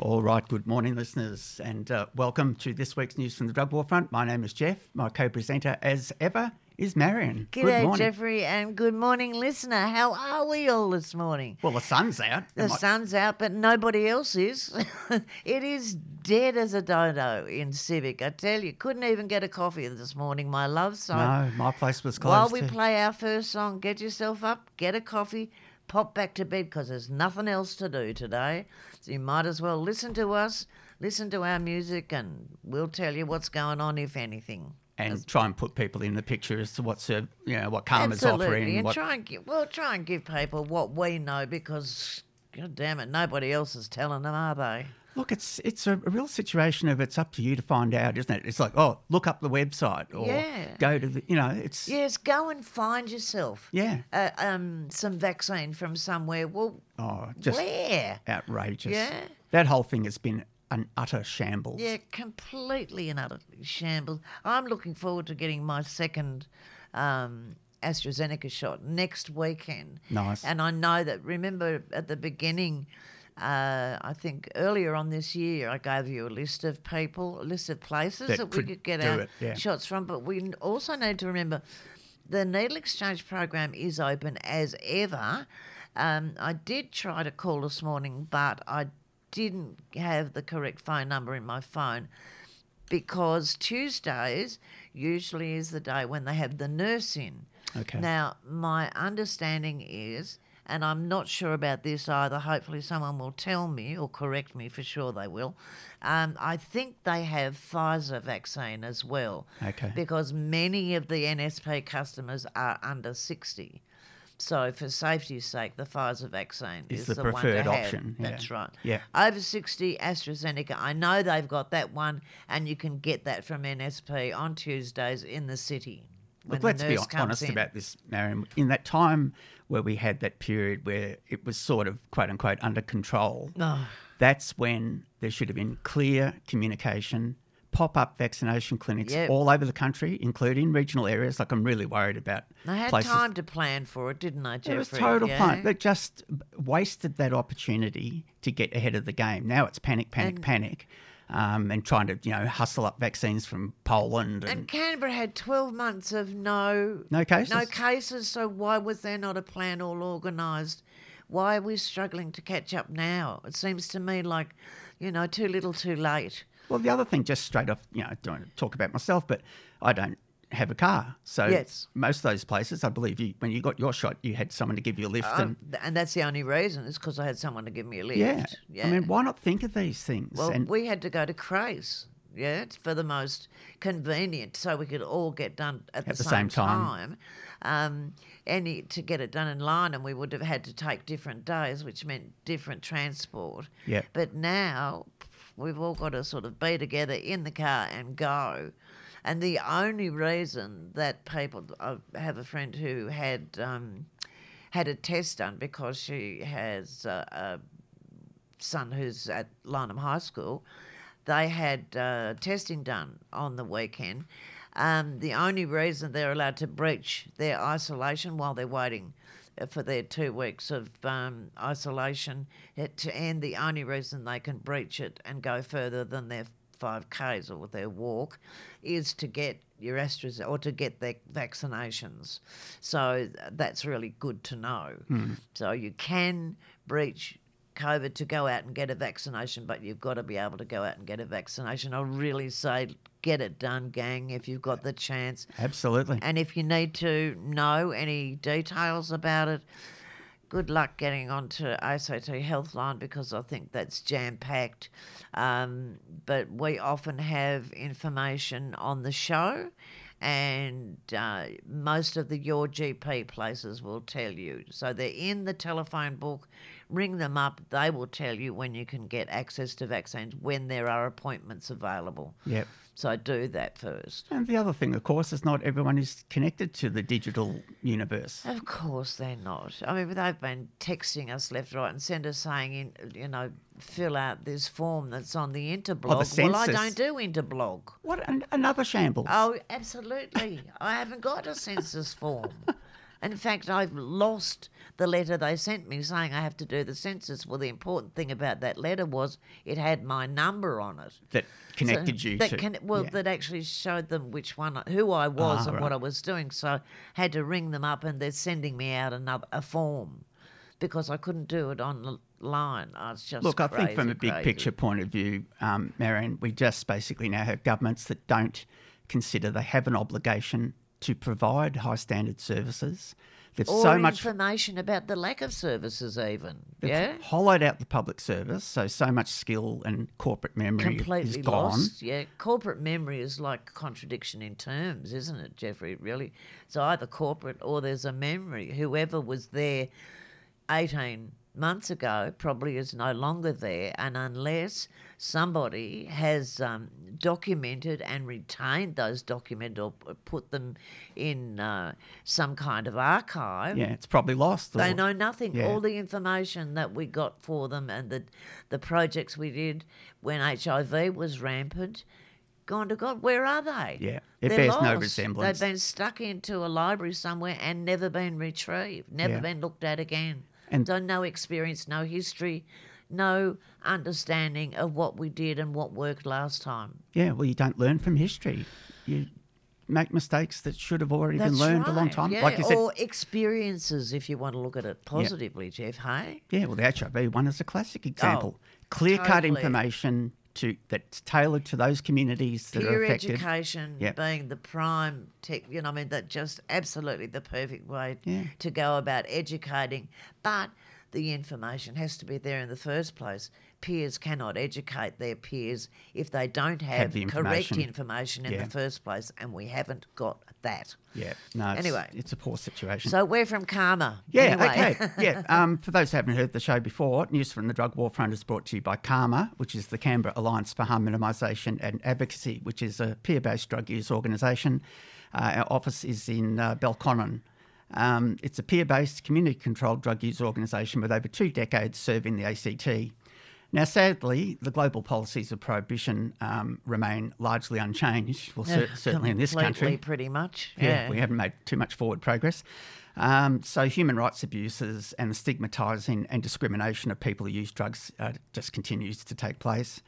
All right, good morning, listeners, and uh, welcome to this week's news from the drug war front. My name is Jeff. My co-presenter, as ever, is Marion. G'day, good morning. Jeffrey, and good morning, listener. How are we all this morning? Well, the sun's out. The Am I- sun's out, but nobody else is. it is dead as a dodo in Civic. I tell you, couldn't even get a coffee this morning, my love. So No, my place was closed. while we too. play our first song, get yourself up, get a coffee, pop back to bed because there's nothing else to do today. So you might as well listen to us, listen to our music, and we'll tell you what's going on, if anything. and try and put people in the picture as to what's, uh, you know, what CAHMA's Absolutely, offering. and what, try and give, well, try and give people what we know because, god damn it, nobody else is telling them, are they? Look, it's it's a, a real situation of it's up to you to find out, isn't it? It's like, oh, look up the website or Yeah. go to the, you know, it's Yes, go and find yourself. Yeah. Uh, um, some vaccine from somewhere. Well, oh, just where? outrageous. Yeah. That whole thing has been an utter shambles. Yeah, completely and utterly shambles. I'm looking forward to getting my second um, AstraZeneca shot next weekend. Nice. And I know that, remember at the beginning, uh, I think earlier on this year, I gave you a list of people, a list of places That that, we could get our it, yeah. shots from. But we also need to remember the needle exchange program is open as ever. Um, I did try to call this morning, but I didn't have the correct phone number in my phone because Tuesdays usually is the day when they have the nurse in. Okay. Now, my understanding is, and I'm not sure about this either, hopefully someone will tell me or correct me, for sure they will. Um, I think they have Pfizer vaccine as well. Okay. Because many of the NSP customers are under 60. So, for safety's sake, the Pfizer vaccine Is is, the the, one preferred to have. option, yeah. That's right. Yeah. Over 60, AstraZeneca. I know they've got that one, and you can get that from NSP on Tuesdays in the city. Look, let's be nurse hon- comes honest in. about this, Marion. In that time where we had that period where it was sort of quote unquote under control, Oh. that's when there should have been clear communication, pop up vaccination clinics Yep. all over the country, including regional areas. Like I'm really worried about They had places. time to plan for it, didn't they, Jeffrey? It was total yeah? plan. They just wasted that opportunity to get ahead of the game. Now it's panic, panic, And- panic, um, and trying to you know hustle up vaccines from Poland and, And Canberra had 12 months of no no cases. no cases, so why was there not a plan all organised? Why are we struggling to catch up now? It seems to me like, you know, too little too late. Well, the other thing, just straight off, you know, don't talk about myself, but I don't have a car. So Yes. most of those places, I believe you, when you got your shot, you had someone to give you a lift. and Um, and that's the only reason, is because I had someone to give me a lift. yeah. I mean, why not think of these things? Well, and we had to go to Crace, yeah, for the most convenient, so we could all get done at, At the same time. Um, any to get it done in line, and we would have had to take different days, which meant different transport. Yep. But now we've all got to sort of be together in the car and go. And the only reason that people, I have a friend who had um, had a test done because she has uh, a son who's at Lyneham High School, they had uh, testing done on the weekend. Um, the only reason they're allowed to breach their isolation while they're waiting uh, for their two weeks of um, isolation, to end, the only reason they can breach it and go further than their 5Ks or their walk is to get your AstraZeneca or to get their vaccinations. So that's really good to know. Hmm. So you can breach COVID to go out and get a vaccination, but you've got to be able to go out and get a vaccination. I really say get it done, gang, if you've got the chance. absolutely. And if you need to know any details about it, good luck getting onto ACT Healthline because I think that's jam packed. Um, but we often have information on the show, and uh, most of the Your GP places will tell you. So they're in the telephone book. Ring them up, they will tell you when you can get access to vaccines when there are appointments available. Yep. So I do that first. And the other thing, of course, is not everyone is connected to the digital universe. Of course they're not. I mean, they've been texting us left, right, and centre saying, in, you know, fill out this form that's on the Interblog. Oh, well, I don't do Interblog. What an, another shambles. Oh, absolutely. I haven't got a census form. In fact, I've lost the letter they sent me saying I have to do the census. Well, the important thing about that letter was it had my number on it. That connected So you that to. conne- well, yeah. that actually showed them which one, who I was, Ah, and what. I was doing. So I had to ring them up, and they're sending me out another a form because I couldn't do it online. I was just Look, I think from a big crazy. picture point of view, um, Marion, we just basically now have governments that don't consider they have an obligation to provide high standard services. They've or so much information about the lack of services, even yeah, hollowed out the public service, so so much skill and corporate memory completely is gone. lost. Yeah, corporate memory is like contradiction in terms, isn't it, Jeffrey? Really, it's either corporate or there's a memory. Whoever was there eighteen months ago probably is no longer there, and unless somebody has um, documented and retained those documents or put them in uh, some kind of archive, Yeah, it's probably lost. they know nothing. yeah. All the information that we got for them and the the projects we did when HIV was rampant, gone to God. Where are they? Yeah, it They're bears no resemblance. They've been stuck into a library somewhere and never been retrieved, never Yeah. been looked at again. And- so no experience, no history, no understanding of what we did and what worked last time. Yeah, well, you don't learn from history. You make mistakes that should have already That's been learned a long time. Yeah, Like you said, or experiences, if you want to look at it positively, Jeff. Hey. yeah, well, the HIV one is a classic oh, example. Clear cut Oh, totally. information to that's tailored to those communities that Peer are affected. education Yep. being the prime tech, you know, I mean, that just absolutely the perfect way Yeah. to go about educating. But the information has to be there in the first place. Peers cannot educate their peers if they don't have, the correct information. information in Yeah. the first place, and we haven't got that. Yeah, no. It's, Anyway. it's a poor situation. So we're from CAHMA. Yeah, anyway. okay. Yeah. Um, for those who haven't heard the show before, News from the Drug War Front is brought to you by CAHMA, which is the Canberra Alliance for Harm Minimisation and Advocacy, which is a peer based drug use organisation. Uh, our office is in uh, Belconnen. Um, it's a peer based, community controlled drug use organisation with over two decades serving the ACT. Now, sadly, the global policies of prohibition um, remain largely unchanged, well, cer- certainly in this country. pretty much. Yeah, Yeah, we haven't made too much forward progress. Um, so, human rights abuses and the stigmatising and discrimination of people who use drugs uh, just continues to take place.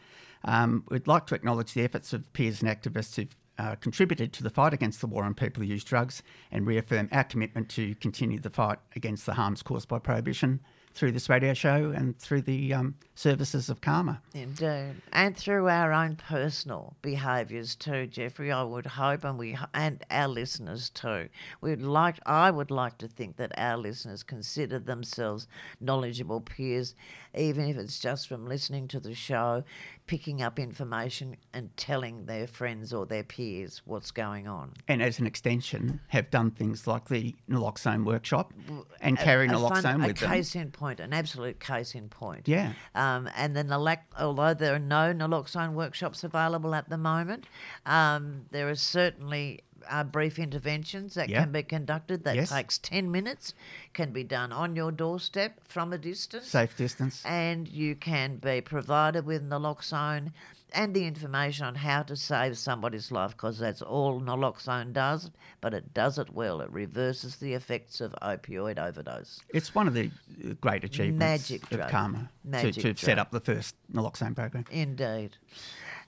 Um, we'd like to acknowledge the efforts of peers and activists who've uh, contributed to the fight against the war on people who use drugs and reaffirm our commitment to continue the fight against the harms caused by prohibition through this radio show and through the um, services of CAHMA. Indeed, and through our own personal behaviours too, Jeffrey. I would hope, and we and our listeners too. We'd like, I would like to think that our listeners consider themselves knowledgeable peers, even if it's just from listening to the show, picking up information and telling their friends or their peers what's going on. And as an extension, have done things like the naloxone workshop and carry a naloxone fun- with a them. case in point, an absolute case in point. Yeah. Um, and then nalox- although there are no naloxone workshops available at the moment, um, there are certainly uh, brief interventions that Yeah. can be conducted. That Yes. takes ten minutes, can be done on your doorstep from a distance, Safe distance. and you can be provided with naloxone. And the information on how to save somebody's life, because that's all naloxone does, but it does it well. It reverses the effects of opioid overdose. It's one of the uh, great achievements Magic of drug. CAHMA Magic to, to set up the first naloxone program. Indeed.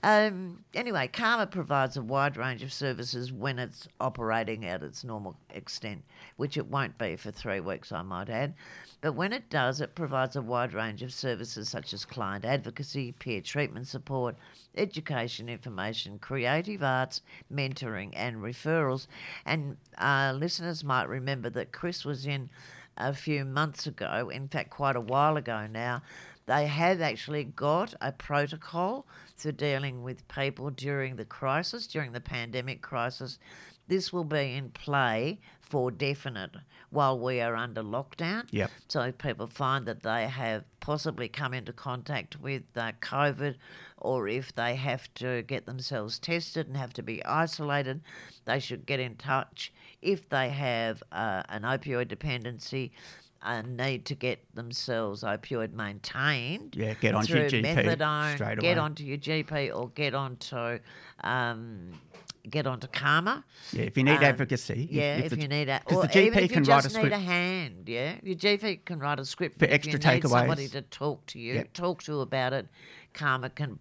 Um, anyway, CAHMA provides a wide range of services when it's operating at its normal extent, which it won't be for three weeks, I might add. But when it does, it provides a wide range of services such as client advocacy, peer treatment support, education information, creative arts, mentoring, and referrals. And uh, listeners might remember that Chris was in a few months ago, in fact, quite a while ago now. They have actually got a protocol for dealing with people during the crisis, during the pandemic crisis. This will be in play for definite while we are under lockdown. Yep. So if people find that they have possibly come into contact with uh, COVID, or if they have to get themselves tested and have to be isolated, they should get in touch. If they have uh, an opioid dependency, and need to get themselves opioid maintained. Yeah, get onto your GP methadone, straight Get away. onto your GP or get onto um, get onto CAHMA. Yeah, if you need Um, advocacy. Yeah, if, the- you need a, 'cause or the GP even if can you write just a need script. a hand, yeah, your GP can write a script For extra need somebody to talk to you, Yep. talk to you about it. CAHMA can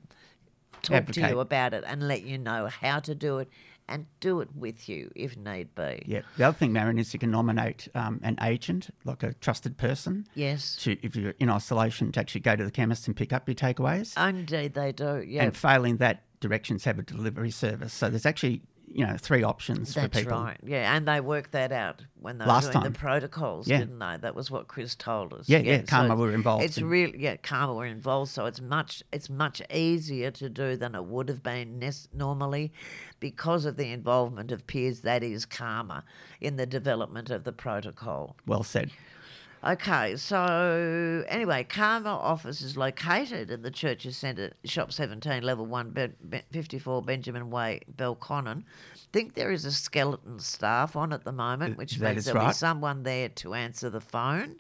talk to you about it and let you know how to do it and do it with you if need be. Yeah. The other thing, Marion, is you can nominate um, an agent, like a trusted person, Yes, to if you're in isolation, to actually go to the chemist and pick up your takeaways. indeed they do. Yeah, And failing that, directions have a delivery service. So there's actually, you know, three options for That's people. right. Yeah, and they worked that out when they Last were doing time. the protocols, Yeah. didn't they? That was what Chris told us. Yeah, yeah, CAHMA were involved It's in- really yeah, CAHMA were involved, so it's much it's much easier to do than it would have been nes- normally, because of the involvement of peers. That is CAHMA in the development of the protocol. Well said. Okay, so anyway, CAHMA office is located in the Churches Centre, Shop 17, Level 1, Be- Be- 54 Benjamin Way, Belconnen. think there is a skeleton staff on at the moment, which that means there'll be someone there to answer the phone.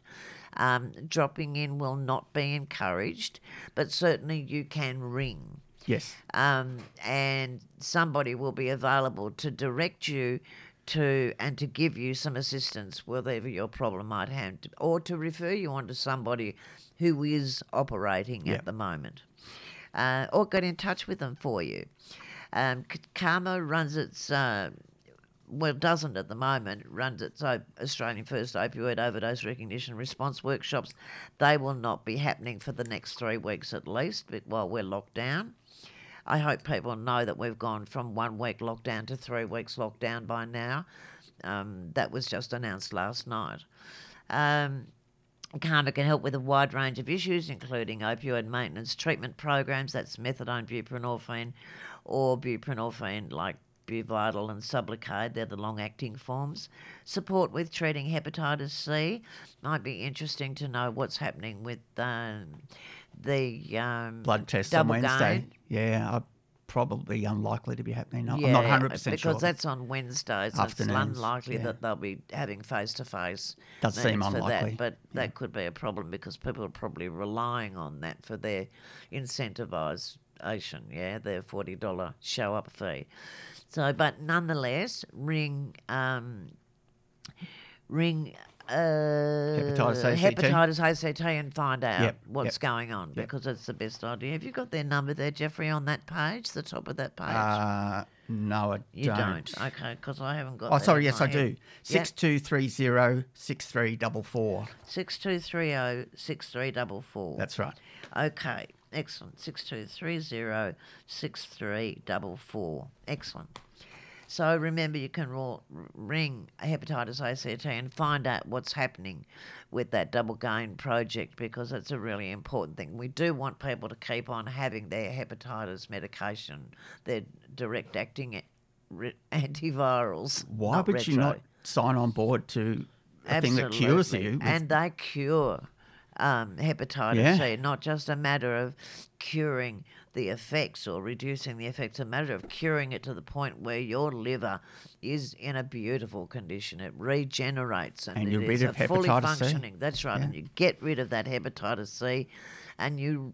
Um, dropping in will not be encouraged, but certainly you can ring Yes. um, and somebody will be available to direct you to and to give you some assistance whatever your problem might have, or to refer you on to somebody who is operating at the moment, uh, or get in touch with them for you. Um, CAHMA runs its. Uh, well, doesn't at the moment, runs its Australian First Opioid Overdose Recognition Response workshops. They will not be happening for the next three weeks at least, but while we're locked down. I hope people know that we've gone from one week lockdown to three weeks lockdown by now. Um, that was just announced last night. Um, CAHMA can help with a wide range of issues, including opioid maintenance treatment programs, that's methadone, buprenorphine, or buprenorphine like Buvidal and Sublocade, they're the long acting forms. Support with treating hepatitis C. Might be interesting to know what's happening with um, the um, Blood test on Wednesday. gain. Yeah, I probably unlikely to be happening. I'm not 100 percent because sure. that's on Wednesdays. so It's Afternoons, unlikely yeah. that they'll be having face to face. Does seem unlikely, that, but that could be a problem because people are probably relying on that for their incentivization. Yeah, their forty dollar show up fee. So, but nonetheless, ring um, ring. Uh, Hepatitis ACT? hepatitis ACT and find out Yep, what's yep, going on because it's the best idea. Have you got their number there, Jeffrey, on that page, the top of that page? uh, no, I You don't. don't. Okay, because I haven't got. Oh, sorry. Yes, I do. head. Six two three zero six three double four. Six two three zero six three double four. That's right. okay. Excellent. Six two three zero six three double four. Excellent. So remember, you can ring hepatitis ACT and find out what's happening with that double gain project because it's a really important thing. We do want people to keep on having their hepatitis medication, their direct acting antivirals. Why would you not sign on board to a thing that cures you? And they cure um, hepatitis Yeah. C, not just a matter of curing the effects or reducing the effects, a matter of curing it to the point where your liver is in a beautiful condition. It regenerates and, And you're rid of a fully hepatitis C. functioning. That's right. And you get rid of that hepatitis C and you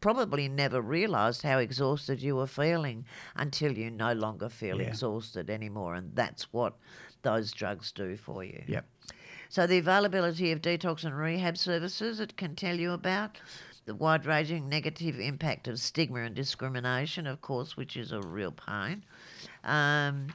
probably never realised how exhausted you were feeling until you no longer feel Yeah. exhausted anymore. And that's what those drugs do for you. Yep. So the availability of detox and rehab services it can tell you about the wide-ranging negative impact of stigma and discrimination, of course, which is a real pain. Um,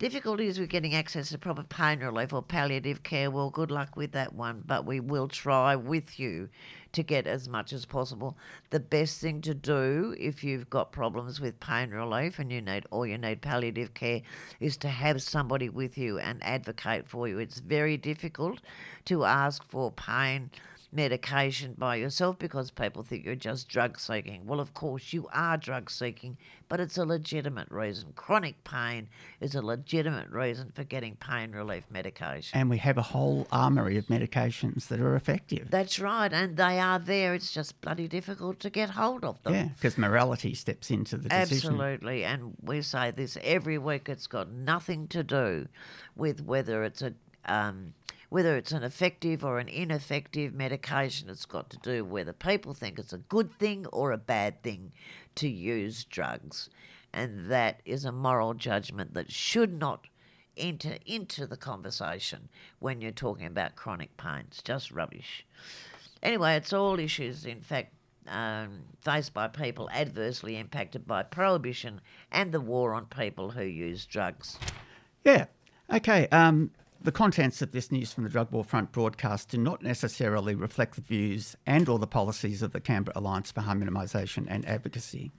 difficulties with getting access to proper pain relief or palliative care. Well, good luck with that one, but we will try with you to get as much as possible. The best thing to do if you've got problems with pain relief and you need or you need palliative care is to have somebody with you and advocate for you. It's very difficult to ask for pain medication by yourself because people think you're just drug seeking. Well, of course, you are drug seeking, but it's a legitimate reason. Chronic pain is a legitimate reason for getting pain relief medication. And we have a whole armory of medications that are effective. That's right, and they are there. It's just bloody difficult to get hold of them. Yeah, because morality steps into the decision. Absolutely, and we say this every week. It's got nothing to do with whether it's a um, whether it's an effective or an ineffective medication. It's got to do whether people think it's a good thing or a bad thing to use drugs. and that is a moral judgment that should not enter into the conversation when you're talking about chronic pain. It's just rubbish. Anyway, it's all issues, in fact, um, faced by people adversely impacted by prohibition and the war on people who use drugs. Yeah. Okay. Um, the contents of this News from the Drug War Front broadcast do not necessarily reflect the views and or the policies of the Canberra Alliance for Harm Minimisation and Advocacy.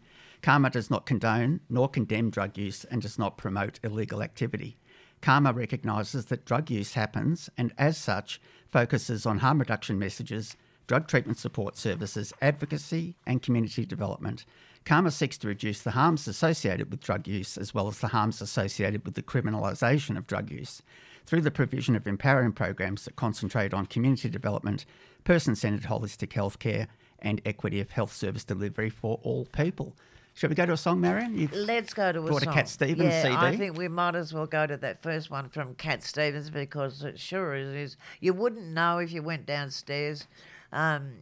CAHMA does not condone nor condemn drug use and does not promote illegal activity. CAHMA recognises that drug use happens and, as such, focuses on harm reduction messages, drug treatment support services, advocacy, and community development. CAHMA seeks to reduce the harms associated with drug use as well as the harms associated with the criminalisation of drug use through the provision of empowering programs that concentrate on community development, person centred holistic healthcare, and equity of health service delivery for all people. Shall we go to a song, Marion? You've Let's go to a brought song. a Cat Stevens yeah, CD. I think we might as well go to that first one from Cat Stevens because it sure is. is you wouldn't know if you went downstairs um,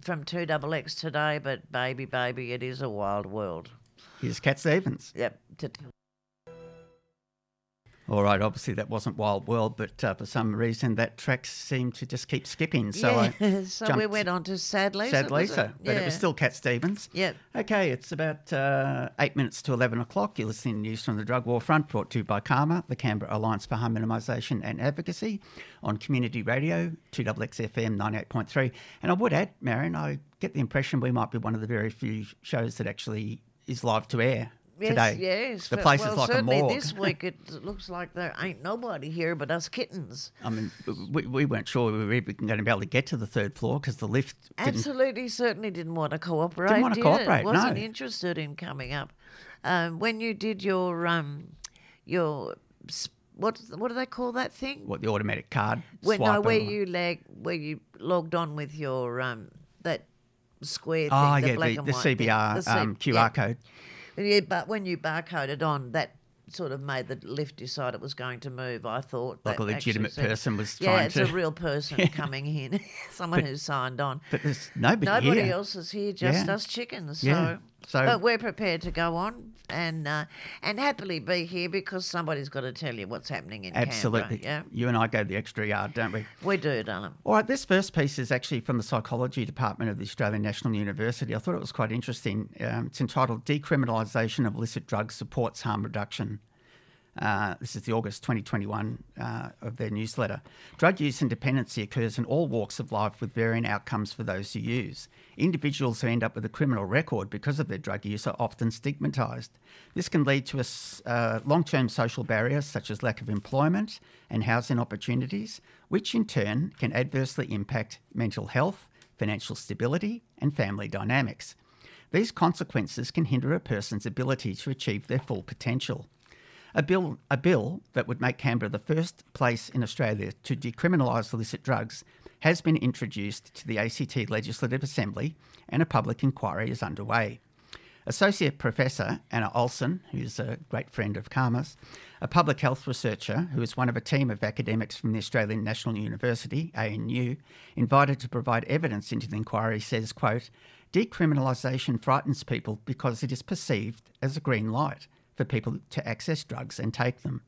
from 2XX today, but baby, baby, it is a wild world. Here's Cat Stevens. Yep. All right, obviously that wasn't Wild World, but uh, for some reason that track seemed to just keep skipping. So yeah, so we went on to Sad Lisa. Sad Lisa, it? but it was still Cat Stevens. Yep. Okay, it's about uh, eight minutes to 11 o'clock. You're listening to news from the Drug War Front, brought to you by CAHMA, the Canberra Alliance for Harm Minimisation and Advocacy, on Community Radio, 2XXFM 98.3. And I would add, Marion, I get the impression we might be one of the very few shows that actually is live to air Yes, today. yes. The place well, is like a certainly morgue. this week it looks like there ain't nobody here but us kittens. I mean, we, we weren't sure we were even going to be able to get to the third floor because the lift. Absolutely, certainly didn't want to cooperate. Didn't want to did cooperate, It? Wasn't no. interested in coming up. Um, when you did your um, your what what do they call that thing? What the automatic card? When, no, where you lag, where you logged on with your um, that square thing, Oh, the yeah, black the, and the CBR the C- um, QR yeah. code. Yeah, but when you barcoded on, that sort of made the lift decide it was going to move. I thought Like That a legitimate said- person was Yeah, it's to. a real person coming in, someone who's signed on. But there's nobody, Nobody here. else is here, just Yeah. us chickens. So, Yeah, so- but we're prepared to go on and uh, and happily be here because somebody's got to tell you what's happening in Absolutely. Canberra. You and I go the extra yard, don't we? We do, darling. All right, this first piece is actually from the psychology department of the Australian National University. I thought it was quite interesting. Um, it's entitled Decriminalisation of Illicit Drugs Supports Harm Reduction. Uh, this is the August 2021 uh, of their newsletter. Drug use and dependency occurs in all walks of life with varying outcomes for those who use. Individuals who end up with a criminal record because of their drug use are often stigmatised. This can lead to a uh, long-term social barriers such as lack of employment and housing opportunities, which in turn can adversely impact mental health, financial stability, and family dynamics. These consequences can hinder a person's ability to achieve their full potential. A bill, a bill that would make Canberra the first place in Australia to decriminalise illicit drugs has been introduced to the ACT Legislative Assembly and a public inquiry is underway. Associate Professor Anna Olsen, who's a great friend of CAHMA's, a public health researcher who is one of a team of academics from the Australian National University, ANU, invited to provide evidence into the inquiry, says, quote, Decriminalisation frightens people because it is perceived as a green light for people to access drugs and take them.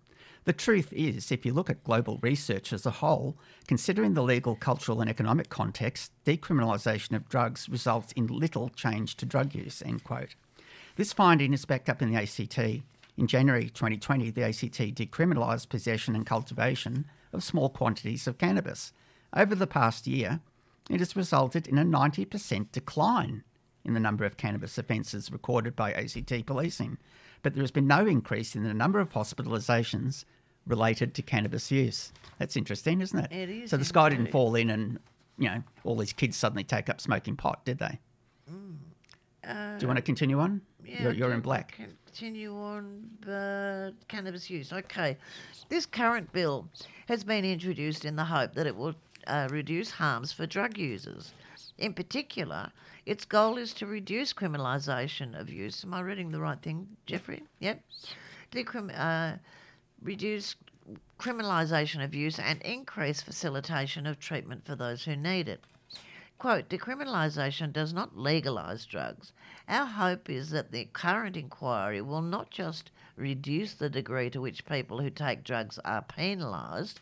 The truth is, if you look at global research as a whole, considering the legal, cultural, and economic context, decriminalisation of drugs results in little change to drug use. End quote. This finding is backed up in the ACT. In January 2020, the ACT decriminalised possession and cultivation of small quantities of cannabis. Over the past year, it has resulted in a 90% decline in the number of cannabis offences recorded by ACT policing, but there has been no increase in the number of hospitalisations related to cannabis use. That's interesting, isn't it? It is So the sky didn't fall in and, you know, all these kids suddenly take up smoking pot, did they? Do you want to continue on? Yeah, you're, you're in black. Continue on uh, cannabis use. Okay. This current bill has been introduced in the hope that it will uh, reduce harms for drug users. In particular, its goal is to reduce criminalisation of use. Am I reading the right thing, Jeffrey? Yep. Decrim- uh, reduce criminalisation of use and increase facilitation of treatment for those who need it. quote, decriminalisation does not legalise drugs. Our hope is that the current inquiry will not just reduce the degree to which people who take drugs are penalised,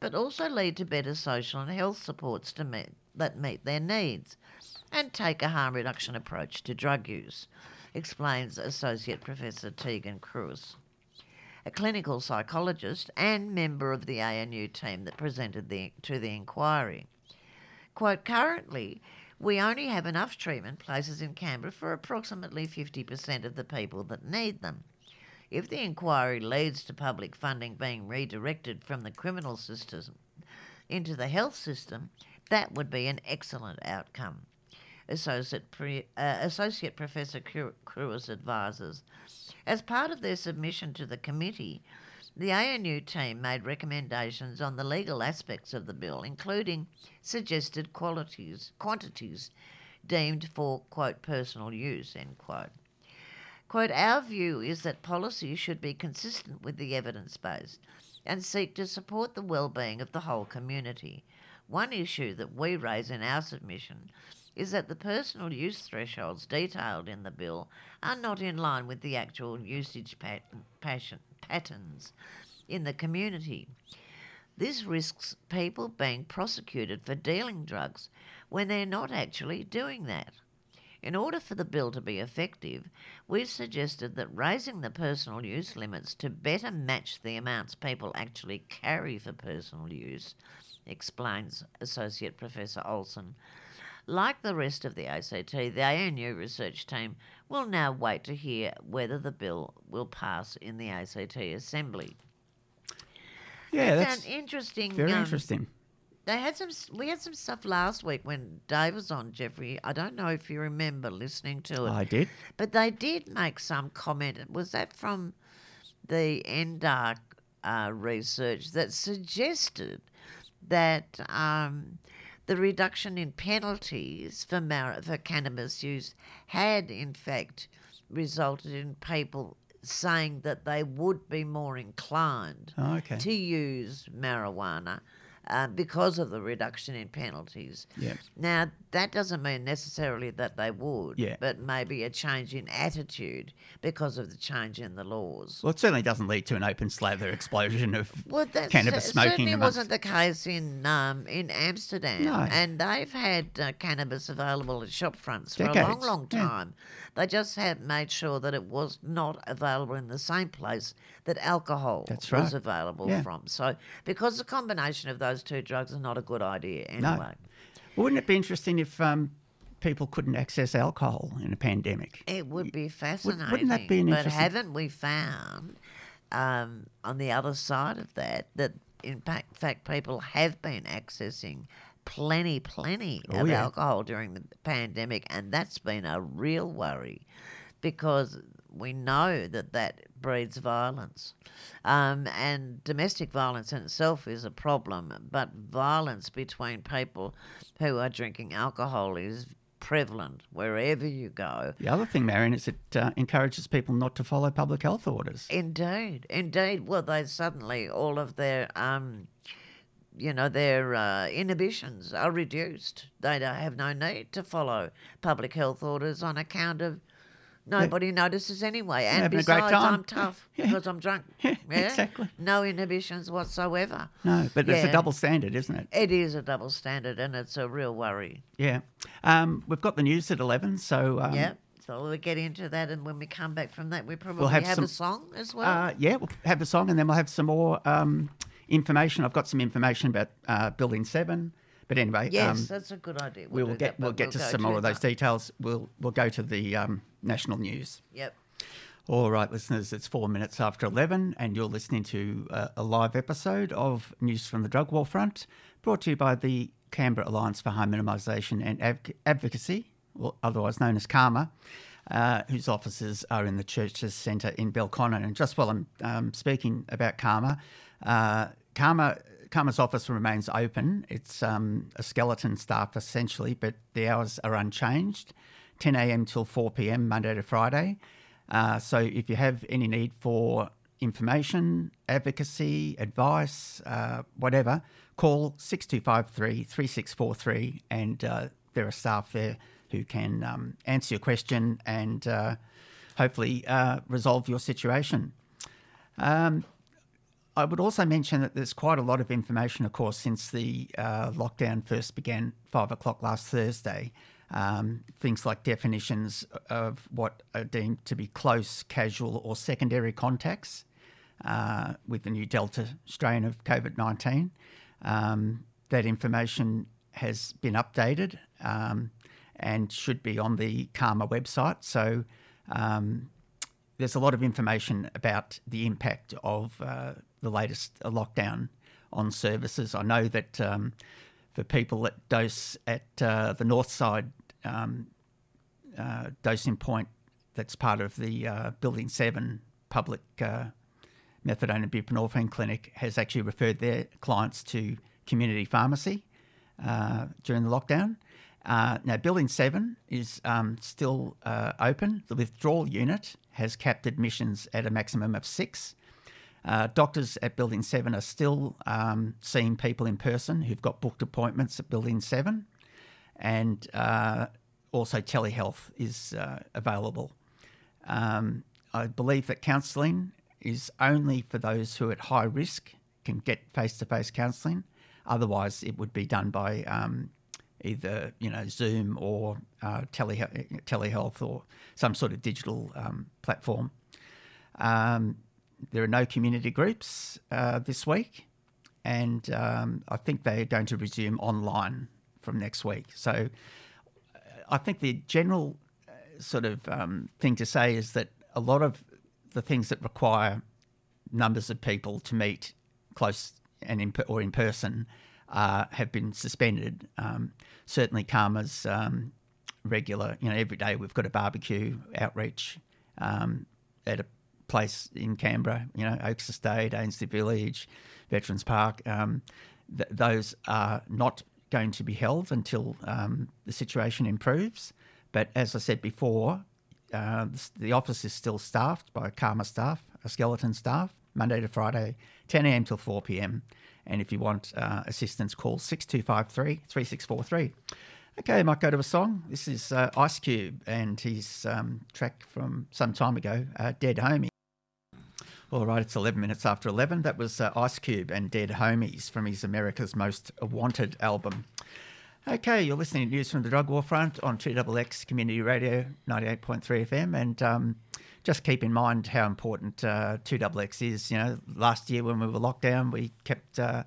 but also lead to better social and health supports to meet, that meet their needs and take a harm reduction approach to drug use, explains Associate Professor Tegan Cruwys, a clinical psychologist and member of the ANU team that presented the, to the inquiry. Quote, currently, we only have enough treatment places in Canberra for approximately 50% of the people that need them. If the inquiry leads to public funding being redirected from the criminal system into the health system, that would be an excellent outcome. Associate, Pre, uh, Associate Professor Cruwys advises. As part of their submission to the committee, the ANU team made recommendations on the legal aspects of the bill, including suggested qualities, quantities deemed for, quote, personal use, end quote. Quote, our view is that policy should be consistent with the evidence base and seek to support the well-being of the whole community. One issue that we raise in our submission is that the personal use thresholds detailed in the bill are not in line with the actual usage pat- passion, patterns in the community. This risks people being prosecuted for dealing drugs when they're not actually doing that. In order for the bill to be effective, we've suggested that raising the personal use limits to better match the amounts people actually carry for personal use, explains Associate Professor Olsen. Like the rest of the ACT, the ANU research team will now wait to hear whether the bill will pass in the ACT Assembly. Yeah, that's an interesting. Very um, interesting. They had some. We had some stuff last week when Dave was on, Jeffrey. I don't know if you remember listening to it. I did. But they did make some comment. Was that from the NDARC uh, research that suggested that um, the reduction in penalties for mar- for cannabis use had in fact resulted in people saying that they would be more inclined Oh, okay. to use marijuana uh, because of the reduction in penalties. Yeah. Now, that doesn't mean necessarily that they would, Yeah. but maybe a change in attitude because of the change in the laws. Well, it certainly doesn't lead to an open slather explosion of Well, that cannabis cer- smoking certainly amongst- wasn't the case in um, in Amsterdam, No. and they've had uh, cannabis available at shop fronts for a long, long yeah. They just had made sure that it was not available in the same place that alcohol That's was available Yeah. from. So, because the combination of those two drugs is not a good idea anyway. No. Wouldn't it be interesting if um, people couldn't access alcohol in a pandemic? It would be fascinating. wouldn't that be an but haven't we found um, on the other side of that that in fact, fact people have been accessing plenty, plenty Oh, of yeah. alcohol during the pandemic, and that's been a real worry because we know that that breeds violence. Um, and domestic violence in itself is a problem, but violence between people who are drinking alcohol is prevalent wherever you go. The other thing, Marion, is it uh, encourages people not to follow public health orders. Indeed, indeed. Well, they suddenly all of their, um, you know, their uh, inhibitions are reduced. They don't have no need to follow public health orders on account of nobody notices anyway. And having a great besides, time. I'm tough Yeah. because I'm drunk. Yeah, exactly. No inhibitions whatsoever. No, but it's a double standard, isn't it? It is a double standard, and it's a real worry. Yeah. Um, we've got the news at 11, so. Um, yeah. So we'll get into that, and when we come back from that, we probably have have, some- a song as well. Uh, yeah, we'll have a song and then we'll have some more um, information. I've got some information about uh, Building 7. But anyway, yes, um, that's a good idea. we will do get that, we'll get to go some more of those details. We'll we'll go to the um, national news. Yep. All right, listeners, it's four minutes after 11, and you're listening to uh, a live episode of News from the Drug War Front, brought to you by the Canberra Alliance for Harm Minimisation and Adv- Advocacy, or otherwise known as CAHMA, uh, whose offices are in the Churches Centre in Belconnen. And just while I'm um, speaking about CAHMA, uh, CAHMA. CAHMA's office remains open. It's um, a skeleton staff essentially, but the hours are unchanged 10 a.m. till 4 p.m., Monday to Friday. Uh, so if you have any need for information, advocacy, advice, uh, whatever, call 6253 3643 and uh, there are staff there who can um, answer your question and uh, hopefully uh, resolve your situation. Um, I would also mention that there's quite a lot of information, of course, since the uh, lockdown first began five o'clock last Thursday. Um, things like definitions of what are deemed to be close, casual, or secondary contacts uh, with the new Delta strain of COVID 19. Um, that information has been updated um, and should be on the CAHMA website. So um, there's a lot of information about the impact of uh, the latest lockdown on services. I know that um, for people at dose at uh, the north side um, uh, dosing point, that's part of the uh, Building 7 public uh, methadone and buprenorphine clinic, has actually referred their clients to community pharmacy uh, during the lockdown. Uh, now, Building 7 is um, still uh, open. The withdrawal unit has capped admissions at a maximum of six. Uh, doctors at Building 7 are still um, seeing people in person who've got booked appointments at Building 7, and uh, also telehealth is uh, available. Um, I believe that counselling is only for those who are at high risk can get face to face counselling. Otherwise, it would be done by um, either you know Zoom or uh, tele- telehealth or some sort of digital um, platform. Um, there are no community groups uh, this week, and um, I think they are going to resume online from next week. So I think the general uh, sort of um, thing to say is that a lot of the things that require numbers of people to meet close and in, or in person uh, have been suspended. Um, certainly, CAHMA's um, regular, you know, every day we've got a barbecue outreach um, at a place in Canberra, you know, Oaks Estate, Ainslie Village, Veterans Park. Um, th- those are not going to be held until um, the situation improves. But as I said before, uh, the office is still staffed by CAHMA staff, a skeleton staff, Monday to Friday, 10 a.m. till 4 p.m. And if you want uh, assistance, call 6253 3643. Okay, I might go to a song. This is uh, Ice Cube and his um, track from some time ago, uh, Dead Homie. All right, it's 11 minutes after 11. That was uh, Ice Cube and Dead Homies from his America's Most Wanted album. Okay, you're listening to News from the Drug War Front on 2XX Community Radio 98.3 FM. And um, just keep in mind how important uh, 2XX is. You know, last year when we were locked down, we kept uh,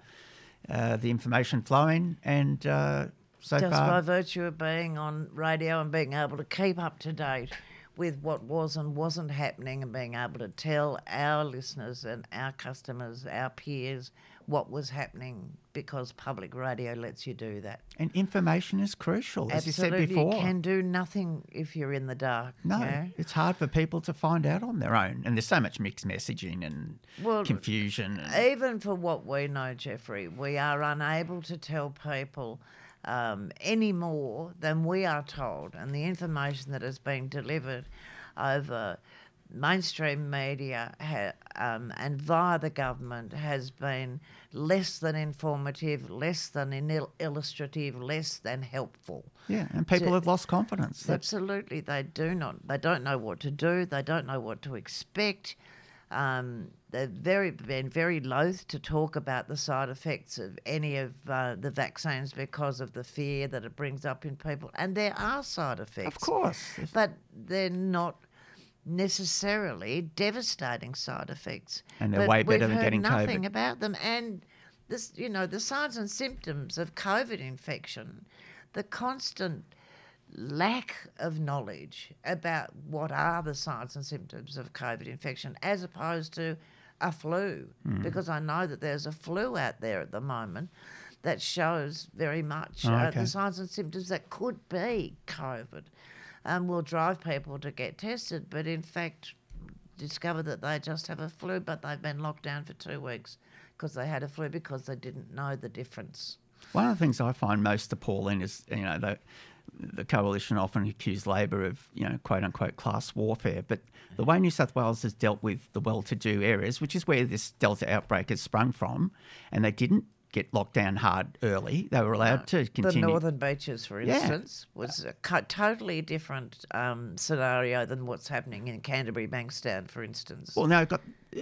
uh, the information flowing. And uh, so Just far. by virtue of being on radio and being able to keep up to date with what was and wasn't happening and being able to tell our listeners and our customers, our peers, what was happening because public radio lets you do that. And information is crucial, as Absolutely, you said before. you can do nothing if you're in the dark. No, you know? it's hard for people to find out on their own. And there's so much mixed messaging and Well, confusion. And, even for what we know, Jeffrey, we are unable to tell people um, any more than we are told, and the information that is being delivered over mainstream media ha- um, and via the government has been less than informative, less than inil- illustrative, less than helpful. yeah, and people to- have lost confidence. Absolutely, they do not. They don't know what to do. They don't know what to expect. Um, they've very been very loath to talk about the side effects of any of uh, the vaccines because of the fear that it brings up in people. And there are side effects, of course. but they're not necessarily devastating side effects. And they're But way better than heard getting nothing COVID. about them. And this, you know, the signs and symptoms of COVID infection, the constant lack of knowledge about what are the signs and symptoms of COVID infection as opposed to a flu, Hmm. because I know that there's a flu out there at the moment that shows very much Oh, uh, okay. the signs and symptoms that could be COVID. Um, will drive people to get tested, but in fact, discover that they just have a flu, but they've been locked down for two weeks because they had a flu because they didn't know the difference. One of the things I find most appalling is, you know, the, the coalition often accuse Labor of, you know, quote unquote class warfare. But the way New South Wales has dealt with the well to do areas, which is where this Delta outbreak has sprung from, and they didn't get locked down hard early. They were allowed to continue. The. Northern Beaches, for Yeah. instance, was a co- totally different um, scenario than what's happening in Canterbury Bankstown, for instance. Well, now we've got uh,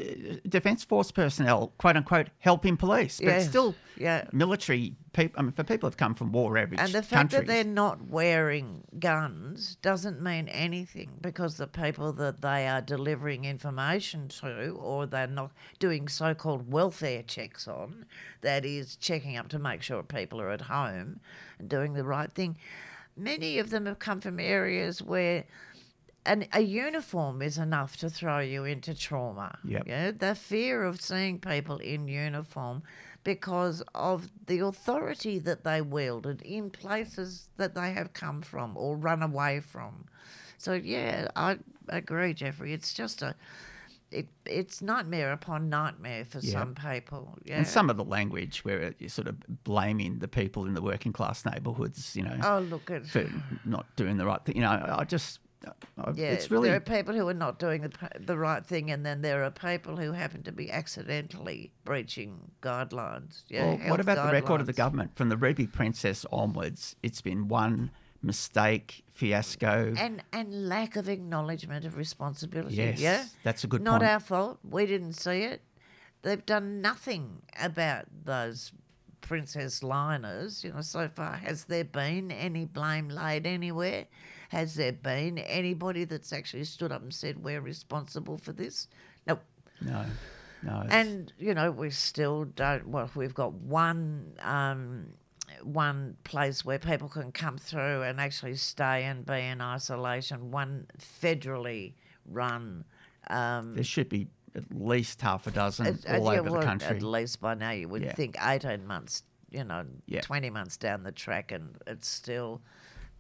Defence Force personnel, quote unquote, helping police, but Yeah, still yeah. military people. I mean, for people who've come from war ravaged And the fact that they're not wearing guns doesn't mean anything because the people that they are delivering information to, or they're not doing so called welfare checks on, that is, checking up to make sure people are at home and doing the right thing, many of them have come from areas where. And a uniform is enough to throw you into trauma. Yep. Yeah, the fear of seeing people in uniform because of the authority that they wielded in places that they have come from or run away from. So yeah, I agree, Jeffrey. It's just a it, it's nightmare upon nightmare for Yeah. some people. Yeah. And some of the language where you're sort of blaming the people in the working class neighbourhoods, you know, oh look at for not doing the right thing. You know, I just, yeah, it's really there are people who are not doing the, the right thing, and then there are people who happen to be accidentally breaching guidelines. Yeah, Well, what about the record of the government from the Ruby Princess onwards? It's been one mistake, fiasco. and and lack of acknowledgement of responsibility. Yes, yeah, that's a good Not point. our fault. We didn't see it. They've done nothing about those princess liners. You know, so far has there been any blame laid anywhere? Has there been anybody that's actually stood up and said we're responsible for this? No. no, no. And you know, we still don't. Well, we've got one um, one place where people can come through and actually stay and be in isolation. One federally run. Um, there should be at least half a dozen all yeah, over the country. At least by now, you would Yeah. think eighteen months. You know, Yeah. twenty months down the track, and it's still.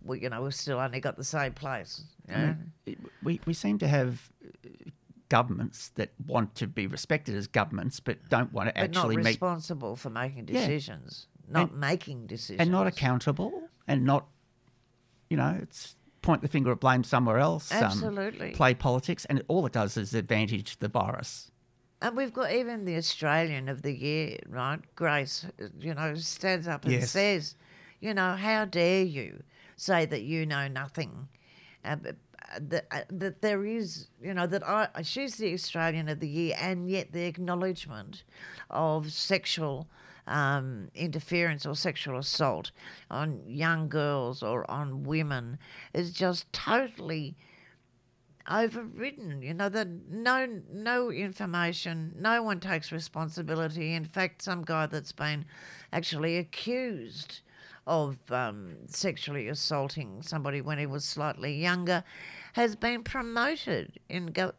We, you know, we've still only got the same place. you know? It- we, we seem to have uh, governments that want to be respected as governments but don't want to But actually not responsible for making Yeah. decisions, not making decisions, and not accountable and not, you know, it's point the finger of blame somewhere else. um, Absolutely. play politics, and all it does is advantage the virus. And we've got even the Australian of the Year, right? Grace, you know, stands up and Yes. says, you know, how dare you say that you know nothing? Uh, uh, that, uh, that there is, you know, that I, she's the Australian of the Year, and yet the acknowledgement of sexual um, interference or sexual assault on young girls or on women is just totally overridden. You know that no no information, no one takes responsibility. In fact, some guy that's been actually accused of um, sexually assaulting somebody when he was slightly younger has been promoted. In go-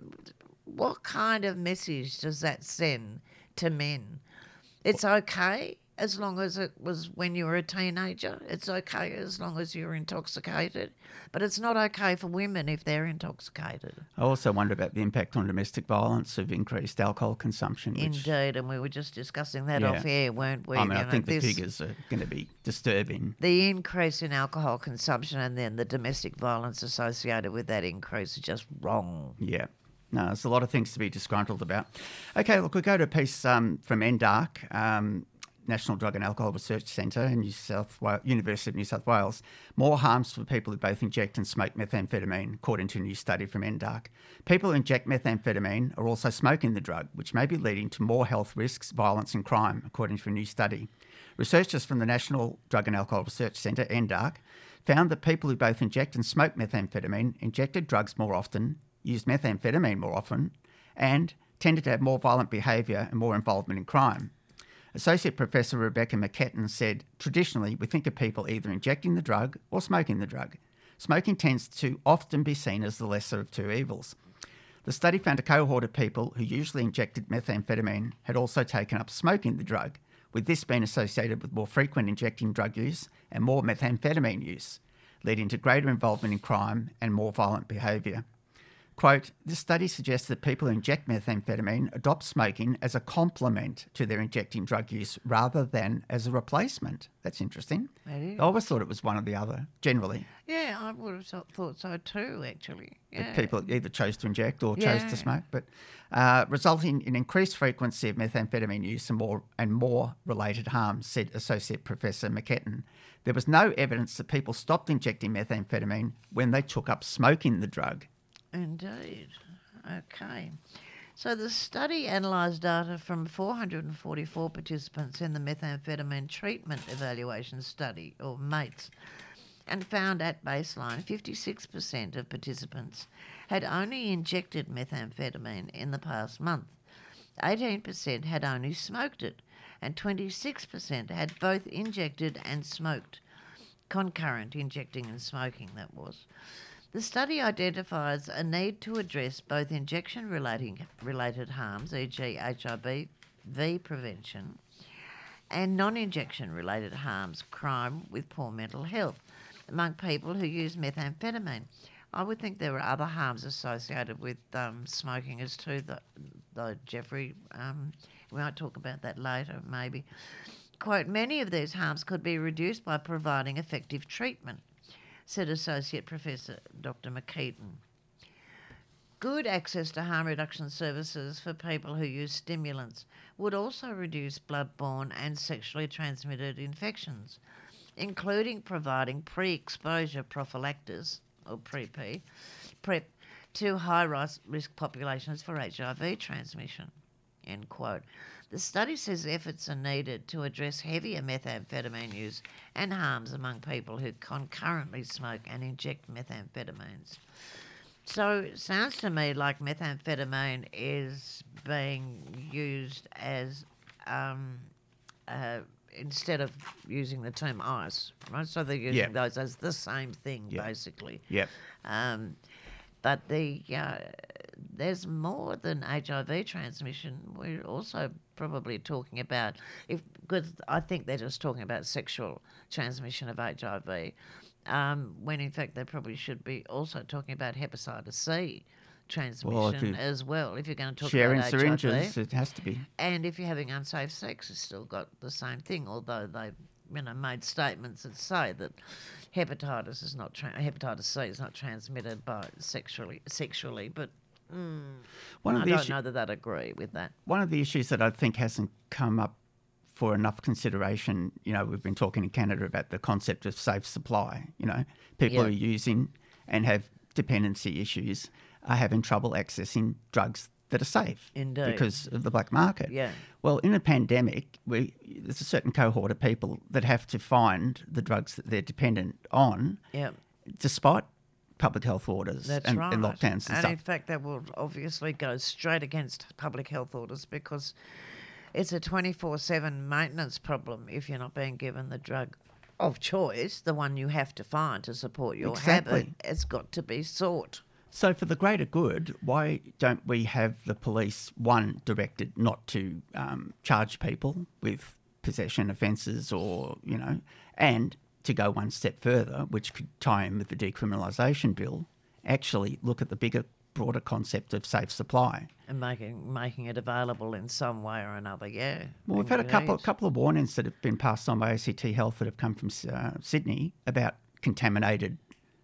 what kind of message does that send to men? It's okay as long as it was when you were a teenager. It's okay as long as you're intoxicated. But it's not okay for women if they're intoxicated. I also wonder about the impact on domestic violence of increased alcohol consumption. Which, Indeed, and we were just discussing that Yeah. off air, weren't we? I mean, You I know, think the figures are going to be disturbing. The increase in alcohol consumption and then the domestic violence associated with that increase is just wrong. Yeah. No, there's a lot of things to be disgruntled about. Okay, look, we go to a piece um, from NDARC, um, National Drug and Alcohol Research Centre in New South Wales, University of New South Wales. More harms for people who both inject and smoke methamphetamine, according to a new study from NDARC. People who inject methamphetamine are also smoking the drug, which may be leading to more health risks, violence, and crime, according to a new study. Researchers from the National Drug and Alcohol Research Centre, NDARC, found that people who both inject and smoke methamphetamine injected drugs more often, used methamphetamine more often, and tended to have more violent behaviour and more involvement in crime. Associate Professor Rebecca McKetin said, traditionally, we think of people either injecting the drug or smoking the drug. Smoking tends to often be seen as the lesser of two evils. The study found a cohort of people who usually injected methamphetamine had also taken up smoking the drug, with this being associated with more frequent injecting drug use and more methamphetamine use, leading to greater involvement in crime and more violent behaviour. Quote, this study suggests that people who inject methamphetamine adopt smoking as a complement to their injecting drug use rather than as a replacement. That's interesting. That is. I always thought it was one or the other, generally. Yeah, I would have thought- so too, actually. that Yeah. People either chose to inject or chose to smoke, but uh, resulting in increased frequency of methamphetamine use and more and more related harms, said Associate Professor McKetin. There was no evidence that people stopped injecting methamphetamine when they took up smoking the drug. Indeed. Okay. So the study analysed data from 444 participants in the methamphetamine treatment evaluation study, or MATES, and found at baseline 56% of participants had only injected methamphetamine in the past month. 18% had only smoked it, and 26% had both injected and smoked. Concurrent injecting and smoking, that was. The study identifies a need to address both injection related harms, e.g., HIV prevention, and non injection related harms, crime with poor mental health, among people who use methamphetamine. I would think there are other harms associated with um, smoking as too, though Jeffrey, um, we might talk about that later maybe. Quote, many of these harms could be reduced by providing effective treatment said Associate Professor Dr. McKetin. Good access to harm reduction services for people who use stimulants would also reduce blood-borne and sexually transmitted infections, including providing pre-exposure prophylaxis, or pre-P, PrEP, to high-risk populations for HIV transmission. End quote. The study says efforts are needed to address heavier methamphetamine use and harms among people who concurrently smoke and inject methamphetamines. So it sounds to me like methamphetamine is being used as um, uh, instead of using the term ice, right? So they're using Yeah. those as the same thing, Yeah. basically. Yeah. Um, but the uh, there's more than HIV transmission. We're also probably talking about if because I think they're just talking about sexual transmission of HIV, um, when in fact they probably should be also talking about hepatitis C transmission you- as well. If you're going to talk Sharing about syringes, HIV, it has to be. and if you're having unsafe sex, it's still got the same thing. Although they, you know, made statements that say that hepatitis is not tra- hepatitis C is not transmitted by sexually sexually. But mm, One of I the don't issues. know that that agree with that. one of the issues that I think hasn't come up for enough consideration, you know, we've been talking in Canada about the concept of safe supply. You know, people Yeah. who are using and have dependency issues are having trouble accessing drugs that are safe Indeed. because of the black market. Yeah. Well, in a pandemic, we, there's a certain cohort of people that have to find the drugs that they're dependent on, Yeah, despite public health orders and, right. and lockdowns and, and stuff. in fact, that will obviously go straight against public health orders because it's a 24/7 maintenance problem if you're not being given the drug of choice, the one you have to find to support your habit. It's got to be sought. So, for the greater good, why don't we have the police, one, directed not to um, charge people with possession offences or, you know, and to go one step further, which could tie in with the decriminalisation bill, actually look at the bigger, broader concept of safe supply. and making making it available in some way or another. Yeah. Well, we've had a couple, indeed. couple of warnings that have been passed on by ACT Health that have come from uh, Sydney about contaminated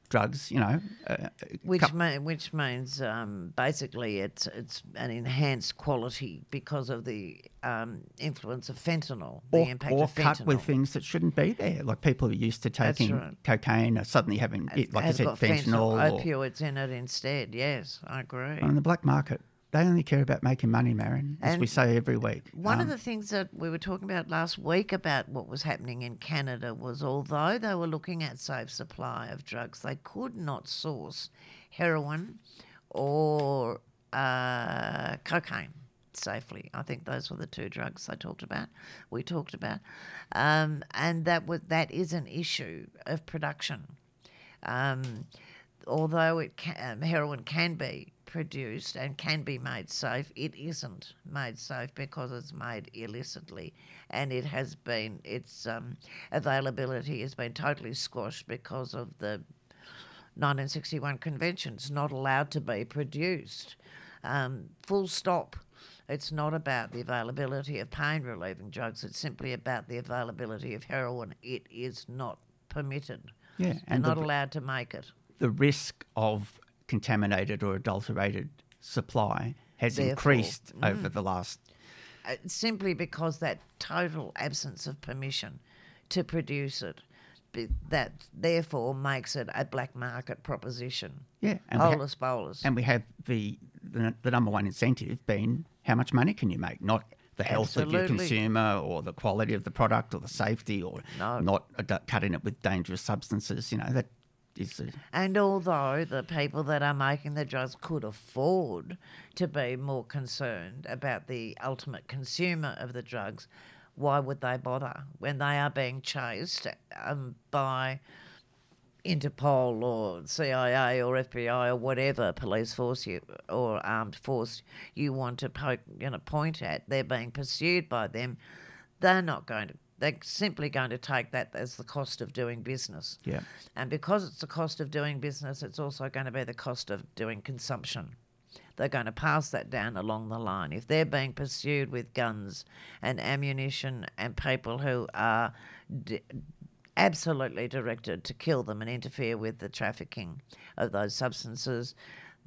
drugs, you know. Uh, Which which means um, basically it's it's an enhanced quality because of the um, influence of fentanyl, the or, impact or of cut with things that shouldn't be there. Like people who are used to taking right. cocaine are suddenly having, it, like I said, got fentanyl. or, opioids in it instead. Yes, I agree. on the black market, they only care about making money, Marion, as we say every week. One of Um, the things that we were talking about last week about what was happening in Canada was although they were looking at safe supply of drugs, they could not source heroin or uh, cocaine safely. I think those were the two drugs they talked about. We talked about, um, and that was that is an issue of production. Um, although it can, um, heroin can be produced and can be made safe, it isn't made safe because it's made illicitly, and it has been its um, availability has been totally squashed because of the 1961 convention. It's not allowed to be produced. Um, full stop. It's not about the availability of pain relieving drugs. It's simply about the availability of heroin. It is not permitted. Yeah, and not allowed to make it. the risk of contaminated or adulterated supply has Therefore, increased over the last. Uh, simply because that total absence of permission to produce it, that therefore makes it a black market proposition. Yeah, and we, ha- bolus. and we have the, the the number one incentive being how much money can you make, not the health of your consumer or the quality of the product or the safety or No. not adu- cutting it with dangerous substances. You know that And although the people that are making the drugs could afford to be more concerned about the ultimate consumer of the drugs, why would they bother when they are being chased um, by Interpol or CIA or FBI or whatever police force you or armed force you want to poke, you know, point at? They're being pursued by them. They're not going to. They're simply going to take that as the cost of doing business. yeah. And because it's the cost of doing business, it's also going to be the cost of doing consumption. They're going to pass that down along the line. If they're being pursued with guns and ammunition and people who are d- absolutely directed to kill them and interfere with the trafficking of those substances,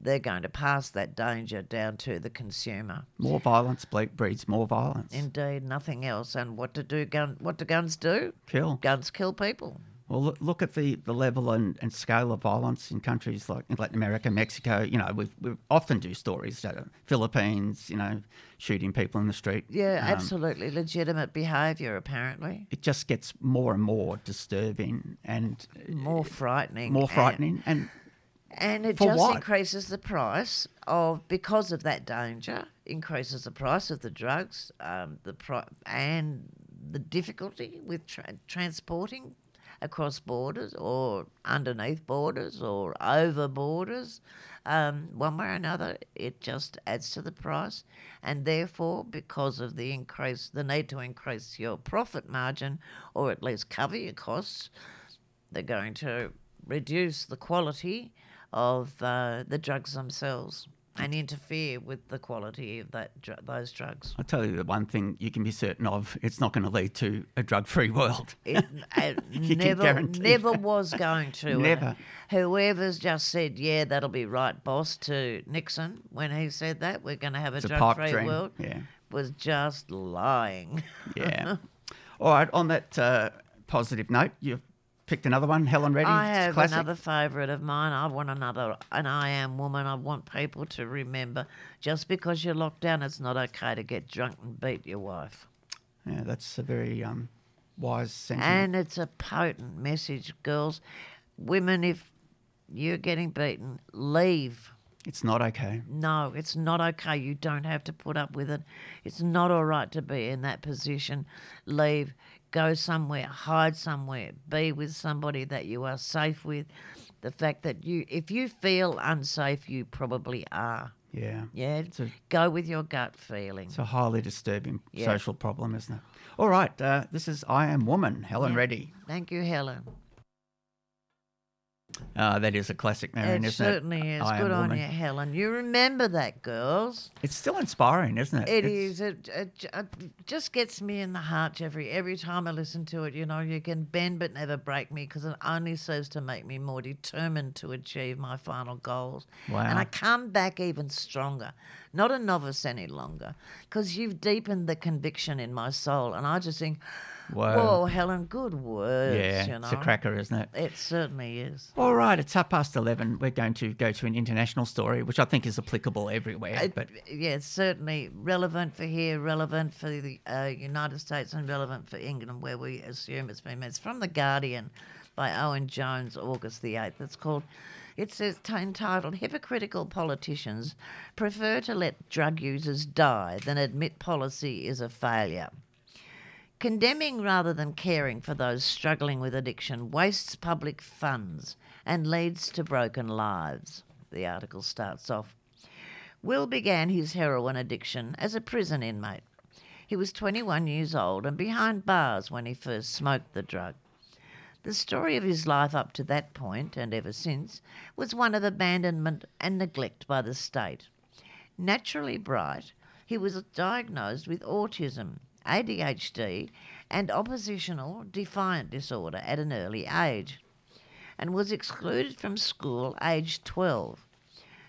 they're going to pass that danger down to the consumer. More violence breeds more violence. Indeed, nothing else. And what to do? Gun? What do guns do? Kill. Guns kill people. Well, look, at the, the level and, and scale of violence in countries like in Latin America, Mexico. You know, we we often do stories. Uh, Philippines, you know, shooting people in the street. Yeah, Um, absolutely legitimate behaviour. Apparently, It just gets more and more disturbing and uh, more frightening. more frightening. And, and, it For just what? increases the price of because of that danger. Increases the price of the drugs, um, the pri- and the difficulty with tra- transporting across borders or underneath borders or over borders. Um, one way or another, it just adds to the price, and therefore, because of the increase, the need to increase your profit margin or at least cover your costs, they're going to reduce the quality of uh, the drugs themselves and interfere with the quality of that dr- those drugs. I'll tell you the one thing you can be certain of: it's not going to lead to a drug-free world. It, it never, never that. was going to. and Never. Whoever's just said, "Yeah, that'll be right, boss," to Nixon when he said that we're going to have a It's drug-free dream. world, Yeah. was just lying. Yeah. All right. On that uh, positive note, you've picked another one, Helen Reddy. I have classic. another favourite of mine. I want another, an I am woman. I want people to remember just because you're locked down, it's not okay to get drunk and beat your wife. Yeah, that's a very um, wise sentiment. And it's a potent message, girls. Women, if you're getting beaten, leave. it's not okay. No, it's not okay. You don't have to put up with it. It's not all right to be in that position. Leave. Go somewhere. Hide somewhere. Be with somebody that you are safe with. The fact that you, if you feel unsafe, you probably are. Yeah. Yeah. a- Go with your gut feeling. It's a highly disturbing Yeah. social problem, isn't it? All right. Uh, this is I Am Woman, Helen Yeah. Reddy. Thank you, Helen. Uh, that is a classic, Marion, it isn't certainly it? is. I Good on you, Helen. You remember that, girls. It's still inspiring, isn't it? It It's- is. It, it, it just gets me in the heart, Jeffrey. Every time I listen to it, you know, you can bend but never break me because it only serves to make me more determined to achieve my final goals. Wow. And I come back even stronger, not a novice any longer, because you've deepened the conviction in my soul. And I just think, Whoa. whoa, Helen, good words. Yeah, you know? it's a cracker, isn't it? It certainly is. All right, it's half past 11. We're going to go to an international story, which I think is applicable everywhere. It- but yeah, it's certainly relevant for here, relevant for the uh, United States, and relevant for England, where we assume it's been made. It's from The Guardian by Owen Jones, August the 8th. It's called, it says, entitled Hypocritical Politicians Prefer to Let Drug Users Die Than Admit Policy is a Failure. Condemning rather than caring for those struggling with addiction wastes public funds and leads to broken lives. The article starts off. Will began his heroin addiction as a prison inmate. He was 21 years old and behind bars when he first smoked the drug. The story of his life up to that point and ever since was one of abandonment and neglect by the state. Naturally bright, he was diagnosed with autism, ADHD, and oppositional defiant disorder at an early age, and was excluded from school aged 12.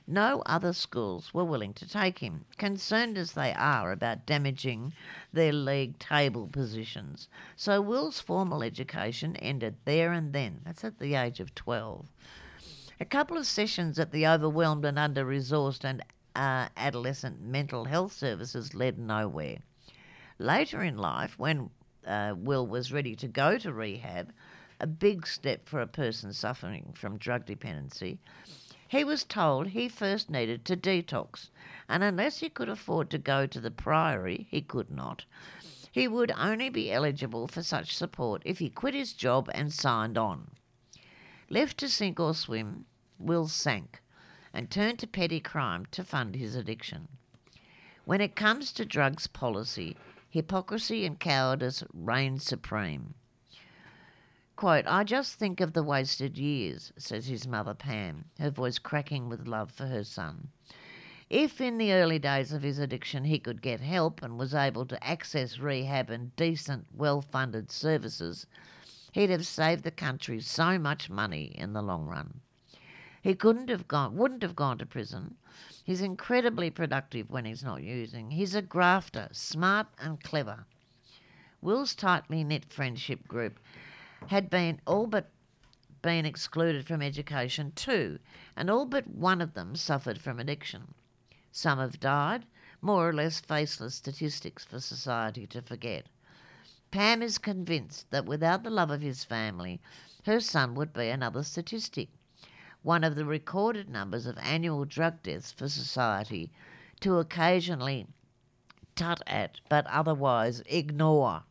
No other schools were willing to take him, concerned as they are about damaging their league table positions. So Will's formal education ended there and then. That's at the age of 12. A couple of sessions at the overwhelmed and under resourced and uh, adolescent mental health services led nowhere. Later in life, when uh, Will was ready to go to rehab, a big step for a person suffering from drug dependency, he was told he first needed to detox, and unless he could afford to go to the Priory, he could not. He would only be eligible for such support if he quit his job and signed on. Left to sink or swim, Will sank and turned to petty crime to fund his addiction. When it comes to drugs policy, hypocrisy and cowardice reign supreme. Quote, I just think of the wasted years, says his mother Pam, her voice cracking with love for her son. If in the early days of his addiction he could get help and was able to access rehab and decent, well funded services, he'd have saved the country so much money in the long run. He couldn't have gone wouldn't have gone to prison. He's incredibly productive when he's not using. He's a grafter, smart and clever. Will's tightly knit friendship group had been all but been excluded from education too, and all but one of them suffered from addiction. Some have died, more or less faceless statistics for society to forget. Pam is convinced that without the love of his family, her son would be another statistic, one of the recorded numbers of annual drug deaths for society to occasionally tut at but otherwise ignore.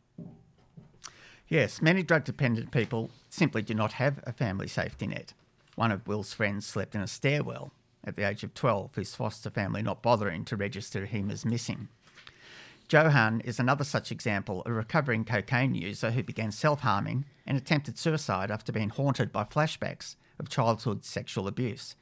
Yes, many drug dependent people simply do not have a family safety net. One of Will's friends slept in a stairwell at the age of 12, his foster family not bothering to register him as missing. Johan is another such example, a recovering cocaine user who began self harming and attempted suicide after being haunted by flashbacks of childhood sexual abuse.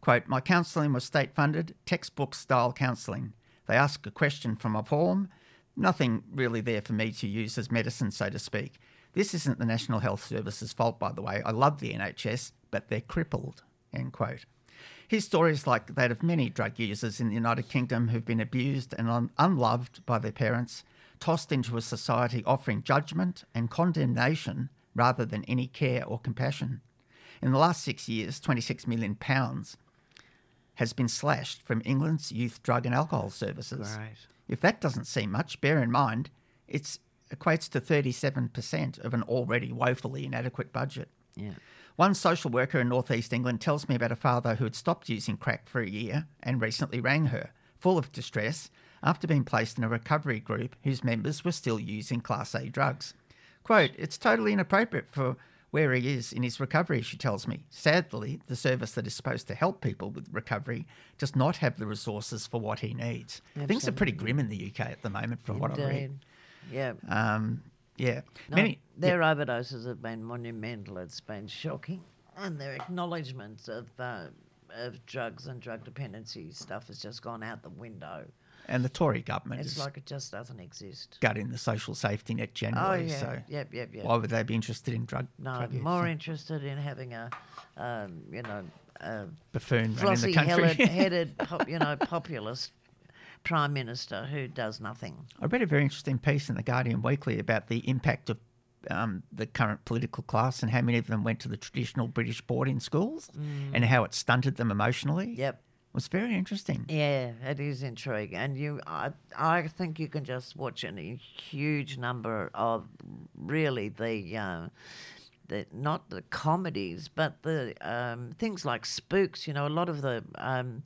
Quote, My counselling was state funded, textbook style counselling. They ask a question from a form, nothing really there for me to use as medicine, so to speak. This isn't the National Health Service's fault, by the way. I love the NHS, but they're crippled. End quote. His story is like that of many drug users in the United Kingdom who've been abused and un- unloved by their parents, tossed into a society offering judgment and condemnation rather than any care or compassion. In the last six years, £26 million has been slashed from England's youth drug and alcohol services. Right. If that doesn't seem much, bear in mind it's equates to 37% of an already woefully inadequate budget. Yeah. One social worker in northeast England tells me about a father who had stopped using crack for a year and recently rang her, full of distress, after being placed in a recovery group whose members were still using Class A drugs. Quote, It's totally inappropriate for where he is in his recovery, she tells me. Sadly, the service that is supposed to help people with recovery does not have the resources for what he needs. Things are pretty grim in the UK at the moment, from what I read. Yeah. Um, yeah, No, many. their overdoses have been monumental. It's been shocking, and their acknowledgements of uh, of drugs and drug dependency stuff has just gone out the window. and the Tory government It's like it just doesn't exist. gutting the social safety net Oh generally. yeah, So yep, yep, yep. why would they be interested in drug? no, drug use? more interested in having a, um, you know, a buffoon running the flossy country. headed, headed you know, populist prime minister who does nothing. I read a very interesting piece in the Guardian Weekly about the impact of um, the current political class and how many of them went to the traditional British boarding schools and how it stunted them emotionally. Yep. It was very interesting. Yeah, it is intriguing, and you, I, I think you can just watch a huge number of really the, uh, the not the comedies, but the um, things like spooks. You know, a lot of the. Um,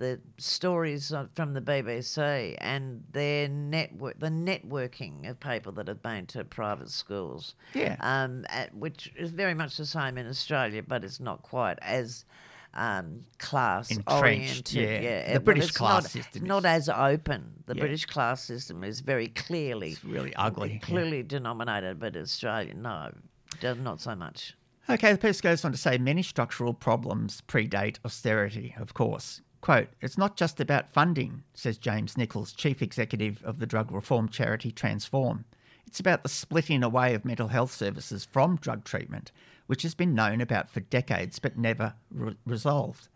the stories from the BBC and their network, the networking of people that have been to private schools, Yeah. um, at, which is very much the same in Australia, but it's not quite as um, class Entrenched, oriented. yeah. Yeah, The British class not, system not as open. The Yeah. British class system is very clearly It's really ugly. yeah. clearly denominated, but Australia no. does not so much. Okay, the piece goes on to say many structural problems predate austerity, of course. Quote, it's not just about funding, says James Nicholls, chief executive of the drug reform charity Transform. It's about the splitting away of mental health services from drug treatment, which has been known about for decades but never re- resolved.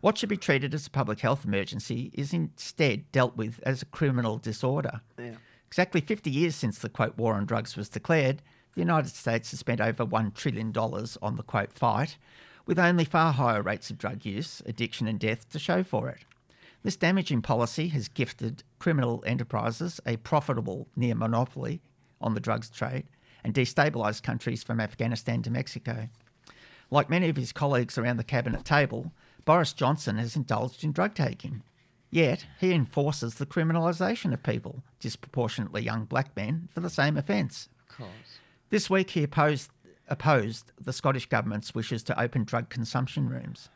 What should be treated as a public health emergency is instead dealt with as a criminal disorder. Yeah. Exactly 50 years since the quote war on drugs was declared, the United States has spent over $1 trillion on the quote fight, with only far higher rates of drug use, addiction, and death to show for it. This damaging policy has gifted criminal enterprises a profitable near monopoly on the drugs trade and destabilised countries from Afghanistan to Mexico. Like many of his colleagues around the cabinet table, Boris Johnson has indulged in drug taking. Yet, he enforces the criminalisation of people, disproportionately young black men, for the same offence. Of course. This week, he opposed, opposed the Scottish Government's wishes to open drug consumption rooms.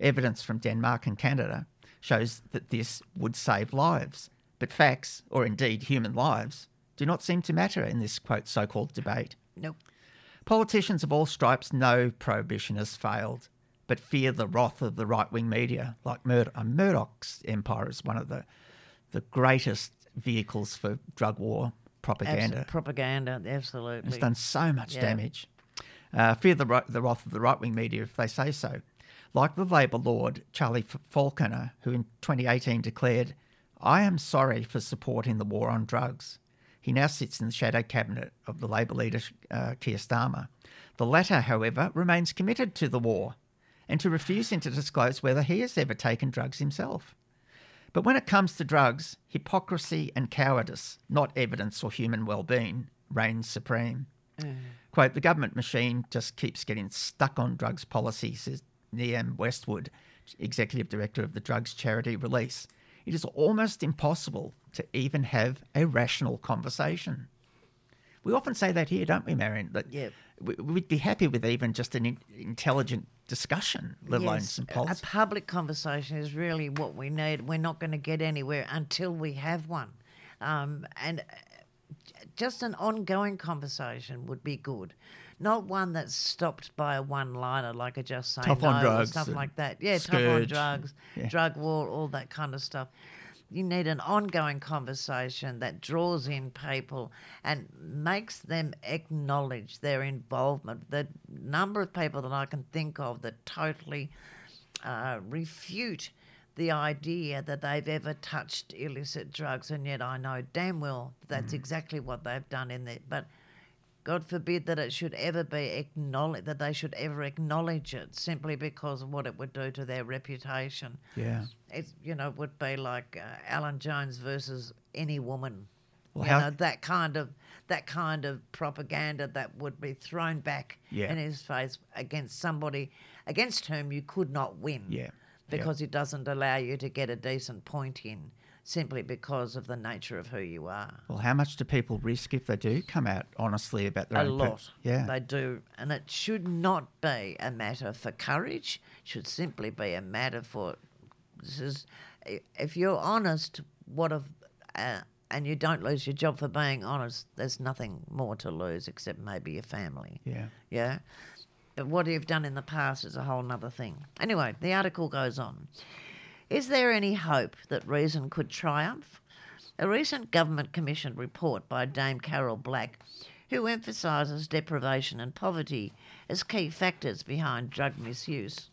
Evidence from Denmark and Canada shows that this would save lives. But facts, or indeed human lives, do not seem to matter in this quote so called debate. Nope. Politicians of all stripes know prohibition has failed, but fear the wrath of the right wing media, like Mur- uh, Murdoch's empire is one of the, the greatest vehicles for drug war propaganda. Propaganda, absolutely. It's done so much Yeah. damage. Uh, fear the, the wrath of the right wing media if they say so. Like the Labour Lord Charlie Falconer, who in 2018 declared, I am sorry for supporting the war on drugs. He now sits in the shadow cabinet of the Labour leader uh, Keir Starmer. The latter, however, remains committed to the war and to refusing to disclose whether he has ever taken drugs himself. But when it comes to drugs, hypocrisy and cowardice, not evidence or human well-being, reigns supreme. Quote, the government machine just keeps getting stuck on drugs policy, says Niamh Eastwood, executive director of the drugs charity Release. It is almost impossible to even have a rational conversation. We often say that here, don't we, Marion? That we- we'd be happy with even just an intelligent discussion, let alone some policy. A public conversation is really what we need. We're not going to get anywhere until we have one. Um, and just an ongoing conversation would be good. Not one that's stopped by a one liner like a just say Tough no on drugs stuff like that. Yeah, tough on drugs, Yeah. drug war, all that kind of stuff. You need an ongoing conversation that draws in people and makes them acknowledge their involvement. The number of people that I can think of that totally uh, refute the idea that they've ever touched illicit drugs, and yet I know damn well that's exactly what they've done in there. But God forbid that it should ever be acknowledged, that they should ever acknowledge it simply because of what it would do to their reputation. yeah. It, you know, would be like uh, Alan Jones versus any woman. Well, you how- know, that kind of that kind of propaganda that would be thrown back Yeah. in his face against somebody against whom you could not win. Yeah. Because it doesn't allow you to get a decent point in simply because of the nature of who you are. Well, how much do people risk if they do come out honestly about their a own lot. yeah. They do. And it should not be a matter for courage. It should simply be a matter for this is if you're honest, what of uh, and you don't lose your job for being honest, there's nothing more to lose except maybe your family. yeah. Yeah. What you've done in the past is a whole nother thing. Anyway, the article goes on. Is there any hope that reason could triumph? A recent government commissioned report by Dame Carol Black, who emphasises deprivation and poverty as key factors behind drug misuse,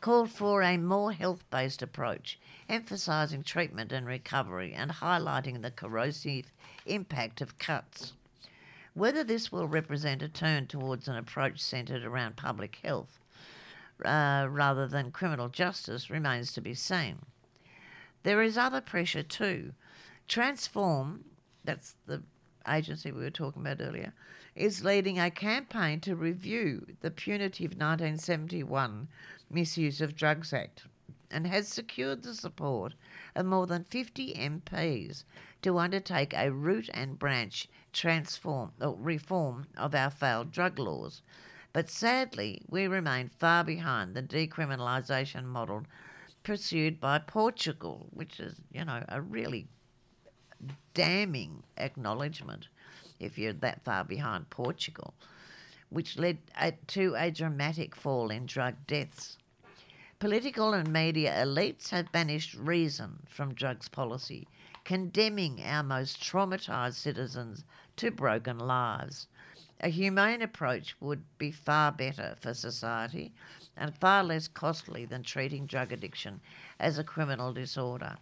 called for a more health based approach, emphasising treatment and recovery and highlighting the corrosive impact of cuts. Whether this will represent a turn towards an approach centred around public health uh, rather than criminal justice remains to be seen. There is other pressure too. Transform, that's the agency we were talking about earlier, is leading a campaign to review the punitive 1971 Misuse of Drugs Act and has secured the support of more than 50 MPs to undertake a root and branch transform or reform of our failed drug laws. But sadly, we remain far behind the decriminalisation model pursued by Portugal, which is, you know, a really damning acknowledgement if you're that far behind Portugal, which led uh, to a dramatic fall in drug deaths. Political and media elites have banished reason from drugs policy, condemning our most traumatised citizens to broken lives. A humane approach would be far better for society and far less costly than treating drug addiction as a criminal disorder.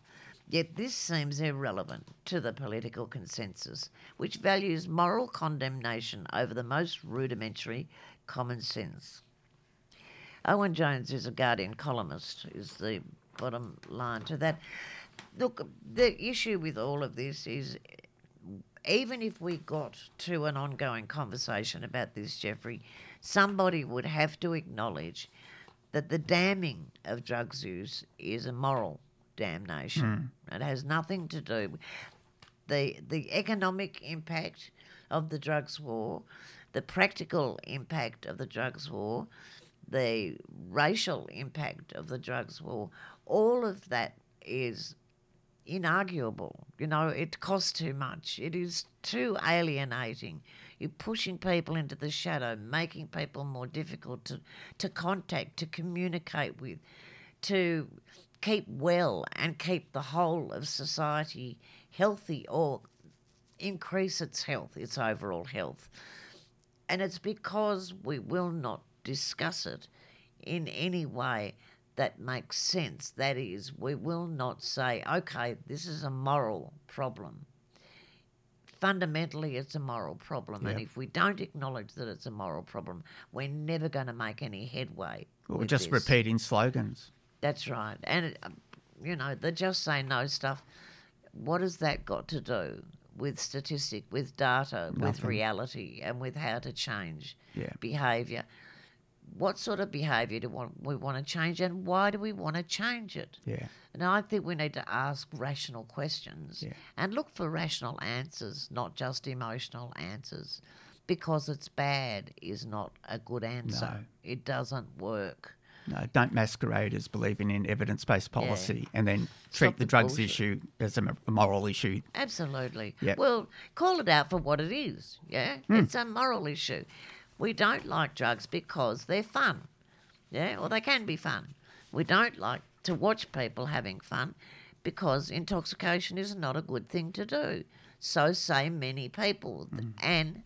Yet this seems irrelevant to the political consensus, which values moral condemnation over the most rudimentary common sense. Owen Jones is a Guardian columnist, is the bottom line to that. Look, the issue with all of this is even if we got to an ongoing conversation about this, Jeffrey, somebody would have to acknowledge that the damning of drugs use is a moral damnation. Hmm. It has nothing to do with the the economic impact of the drugs war, the practical impact of the drugs war, the racial impact of the drugs war. All of that is inarguable. You know, it costs too much. It is too alienating. You're pushing people into the shadow, making people more difficult to, to contact, to communicate with, to keep well and keep the whole of society healthy or increase its health, its overall health. And it's because we will not discuss it in any way that makes sense. That is, we will not say, okay, this is a moral problem. Fundamentally, it's a moral problem. And if we don't acknowledge that it's a moral problem, we're never going to make any headway. We're just this. repeating slogans. That's right. And, it, um, you know, the just say no stuff, what has that got to do with statistic, with data, with reality, and with how to change Yeah. behaviour? What sort of behaviour do we want to change, and why do we want to change it? Yeah. And I think we need to ask rational questions Yeah. and look for rational answers, not just emotional answers. Because it's bad is not a good answer. No. It doesn't work. No, don't masquerade as believing in evidence based policy and then treat Stop the the drugs issue as a moral issue. Absolutely. Yep. Well, call it out for what it is. Yeah. Hmm. It's a moral issue. We don't like drugs because they're fun. Yeah. Or they can be fun. We don't like to watch people having fun because intoxication is not a good thing to do. So say many people. Hmm. And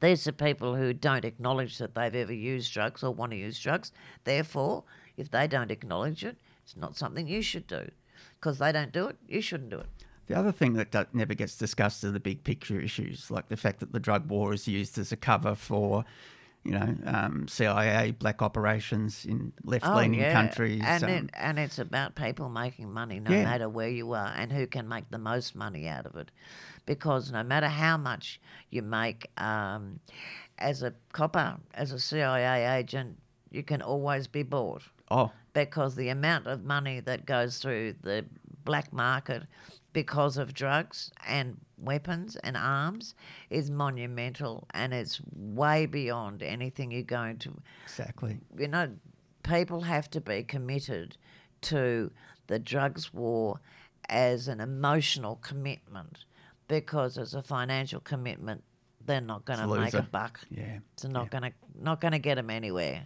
these are people who don't acknowledge that they've ever used drugs or want to use drugs. Therefore, if they don't acknowledge it, it's not something you should do. Because they don't do it, you shouldn't do it. The other thing that do- never gets discussed are the big picture issues, like the fact that the drug war is used as a cover for, you know, um, CIA black operations in left-leaning countries. Oh, and um, it, and it's about people making money no Yeah. matter where you are and who can make the most money out of it, because no matter how much you make um, as a copper, as a CIA agent, you can always be bought oh, because the amount of money that goes through the black market because of drugs and weapons and arms is monumental and it's way beyond anything you're going to exactly. you know, people have to be committed to the drugs war as an emotional commitment because as a financial commitment, they're not going to make a buck. Yeah. It's not going to not going to get them anywhere.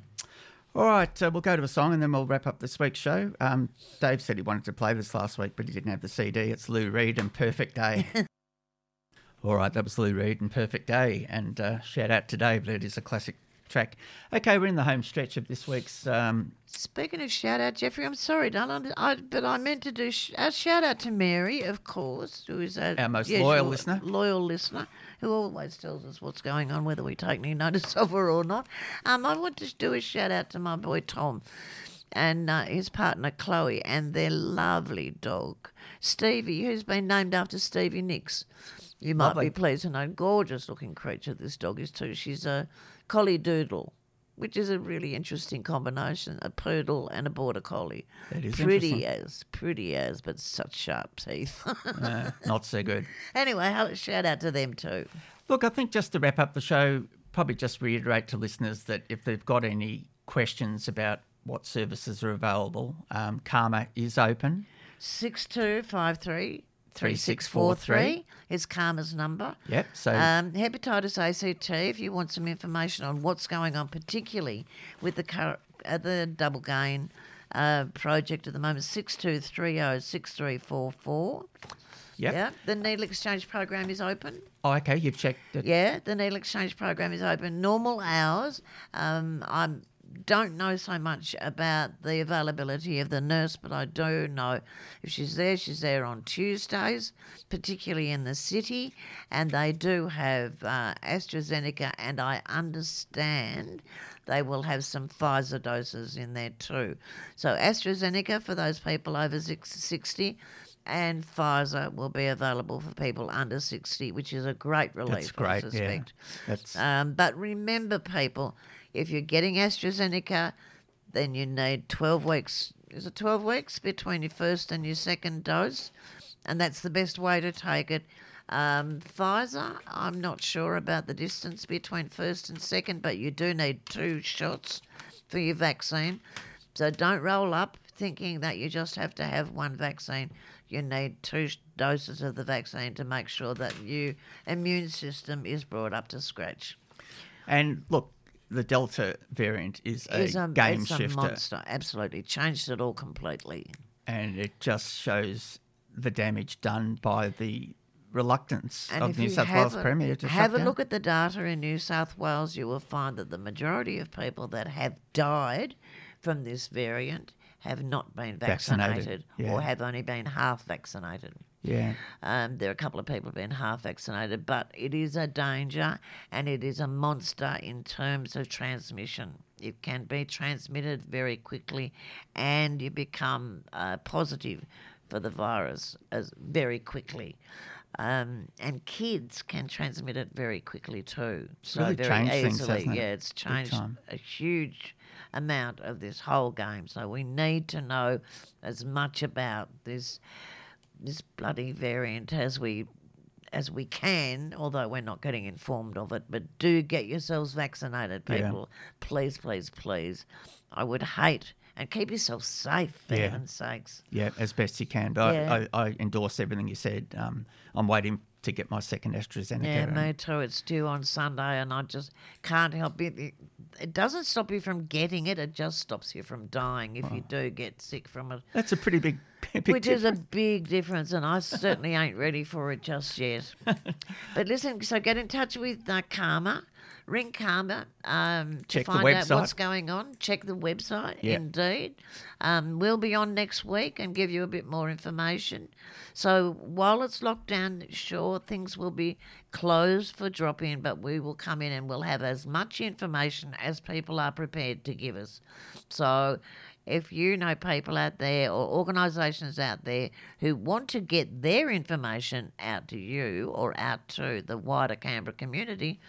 All right, uh, we'll go to a song and then we'll wrap up this week's show. Um, Dave said he wanted to play this last week, but he didn't have the CD. It's Lou Reed and Perfect Day. All right, that was Lou Reed and Perfect Day. And uh, shout out to Dave, it is a classic track. Okay, we're in the home stretch of this week's. Um, Speaking of shout out, Jeffrey, I'm sorry, I, but I meant to do sh- a shout out to Mary, of course, who is a, Our most yeah, loyal listener. Loyal listener who always tells us what's going on, whether we take any notice of her or not. Um, I want to do a shout out to my boy Tom and uh, his partner Chloe and their lovely dog Stevie, who's been named after Stevie Nicks. You might Lovely. be pleased to know, gorgeous looking creature this dog is too. She's a collie doodle. Which is a really interesting combination, a poodle and a border collie. That is pretty as, pretty as, but such sharp teeth. uh, not so good. anyway, shout out to them too. Look, I think just to wrap up the show, probably just reiterate to listeners that if they've got any questions about what services are available, um, CAHMA is open. Six two five three 3643 is CAHMA's number. Yep. So Um, hepatitis ACT, if you want some information on what's going on, particularly with the cur- uh, the double gain uh, project at the moment, 6230 6344. Yep. Yeah, the needle exchange program is open. oh, okay, you've checked it. Yeah, the needle exchange program is open. Normal hours. Um, I don't know so much about the availability of the nurse, but I do know if she's there, she's there on Tuesdays, particularly in the city, and they do have uh, AstraZeneca, and I understand they will have some Pfizer doses in there too. So AstraZeneca for those people over six- 60 and Pfizer will be available for people under 60, which is a great relief, That's great. I Yeah. That's Um, but remember, people, if you're getting AstraZeneca, then you need 12 weeks. Is it 12 weeks between your first and your second dose? And that's the best way to take it. Um, Pfizer, I'm not sure about the distance between first and second, but you do need two shots for your vaccine. So don't roll up thinking that you just have to have one vaccine. You need two doses of the vaccine to make sure that your immune system is brought up to scratch. and look, the Delta variant is a It's a, game it's a shifter, monster. Absolutely changed it all completely. and it just shows the damage done by the reluctance And of New South Wales a, Premier to have a down. look at the data in New South Wales, you will find that the majority of people that have died from this variant have not been Vaccinated, vaccinated, yeah. or have only been half vaccinated. Yeah, Um, there are a couple of people been half vaccinated, but it is a danger and it is a monster in terms of transmission. It can be transmitted very quickly, and you become uh, positive for the virus as very quickly. Um, and kids can transmit it very quickly too. So really very changed things, easily. it? Yeah, it's changed a huge amount of this whole game. So we need to know as much about this this bloody variant as we as we can, although we're not getting informed of it. But do get yourselves vaccinated, Yeah. people. Please, please, please. I would hate and keep yourself safe for Yeah. heaven's sakes. yeah, as best you can. But Yeah. I, I endorse everything you said. Um, I'm waiting to get my second AstraZeneca. Yeah, me too. It's due on Sunday, and I just can't help it. It- doesn't stop you from getting it. It just stops you from dying if you do get sick from it. That's a pretty big, big Which is a big difference, and I certainly ain't ready for it just yet. but listen, so get in touch with uh, CAHMA, ring CAHMA um, to Check find out what's going on. Check the website, Yeah. indeed. Um, we'll be on next week and give you a bit more information. So while it's locked down, sure, things will be closed for drop in, but we will come in and we'll have as much information as people are prepared to give us. So if you know people out there or organisations out there who want to get their information out to you or out to the wider Canberra community,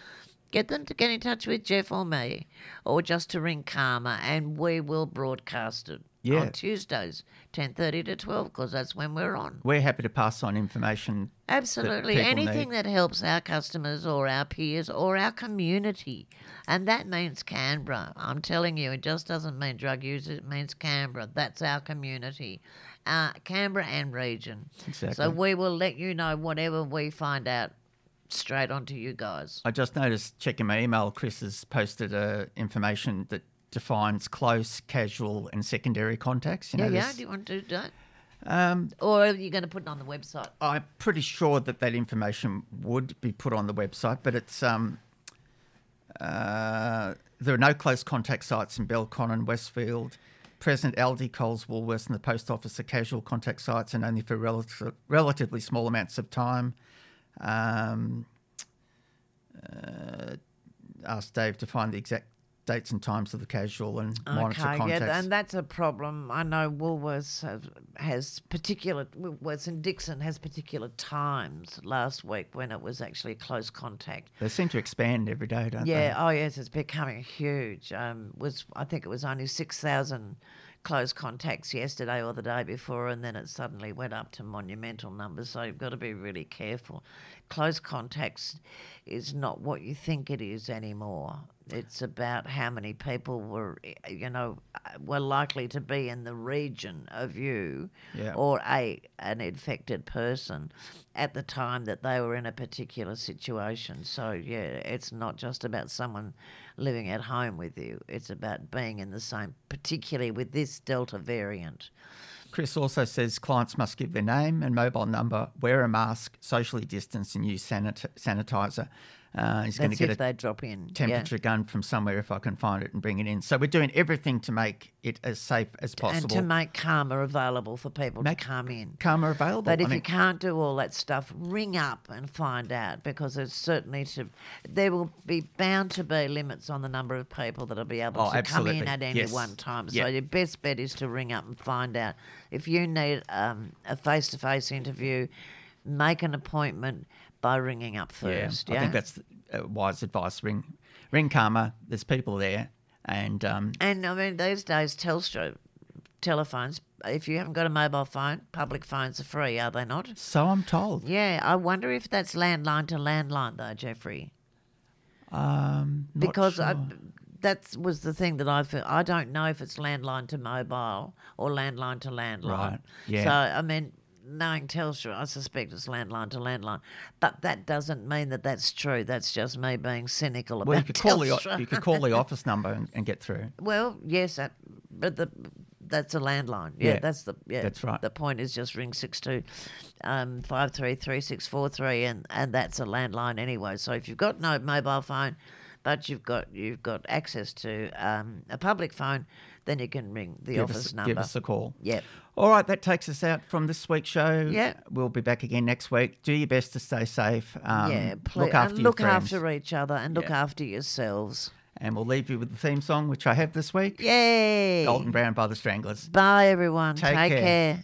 get them to get in touch with Jeff or me or just to ring CAHMA and we will broadcast it Yeah. on Tuesdays, 10.30 to 12 because that's when we're on. We're happy to pass on information. Absolutely. people Anything need. that helps our customers or our peers or our community. And that means Canberra. I'm telling you, it just doesn't mean drug users, it means Canberra. That's our community. Uh, Canberra and region. Exactly. So we will let you know whatever we find out straight onto you guys. I just noticed checking my email, Chris has posted uh, information that defines close, casual, and secondary contacts. You Yeah, know, yeah. Do you want to do that? um, Or are you going to put it on the website? I'm pretty sure that that information would be put on the website, but it's um, uh, there are no close contact sites in Belconnen, Westfield. Present Aldi, Coles, Woolworths, and the post office are casual contact sites, and only for relative, relatively small amounts of time. Um, uh, asked Dave to find the exact dates and times of the casual and monitor Okay, contacts. yeah, and that's a problem. I know Woolworths have, has particular Woolworths and Dickson has particular times. Last week when it was actually close contact. they seem to expand every day, don't they? Yeah. Oh, yes, it's becoming huge. Um, was I think it was only six thousand close contacts yesterday or the day before, and then it suddenly went up to monumental numbers. So you've got to be really careful. Close contacts is not what you think it is anymore. It's about how many people were, you know, uh, were likely to be in the region of you Yeah. or a an infected person at the time that they were in a particular situation. So yeah, it's not just about someone living at home with you. It's about being in the same, particularly with this Delta variant. Chris also says clients must give their name and mobile number, wear a mask, socially distance, and use sanit- sanitizer. Uh, he's going to get a they drop in. yeah. temperature gun from somewhere if I can find it and bring it in. So we're doing everything to make it as safe as possible And to make CAHMA available for people Make to come in. CAHMA available. But I if mean, you can't do all that stuff, ring up and find out because it's certainly to. There will be bound to be limits on the number of people that'll be able Oh, to absolutely. come in at any Yes. one time. So Yeah. your best bet is to ring up and find out. If you need um, a face-to-face interview, make an appointment by ringing up first. yeah, first. I think that's uh, wise advice. Ring, ring CAHMA. There's people there, and um, And I mean, these days, Telstra telephones. If you haven't got a mobile phone, public phones are free, are they not? so I'm told. Yeah, I wonder if that's landline to landline though, Jeffrey. Um, because I, that was the thing that I feel. I don't know if it's landline to mobile or landline to landline. Right, yeah. So I mean, knowing Telstra, I suspect it's landline to landline, but that doesn't mean that that's true. That's just me being cynical about well, you could call the Telstra. you could call the office number and, and get through. Well, yes, that, but the that's a landline. Yeah, Yeah, that's the yeah. that's right. The point is just ring six two, um, five three three six four three, and and that's a landline anyway. So if you've got no mobile phone, but you've got you've got access to um, a public phone, then you can ring the give office us, number. Give us a call. Yep. All right, that takes us out from this week's show. Yeah. We'll be back again next week. Do your best to stay safe. Um, yeah, please, look after and look after each other and look Yeah. after yourselves. And we'll leave you with the theme song, which I have this week Yay! Golden Brown by the Stranglers. Bye, everyone. Take Take care. care.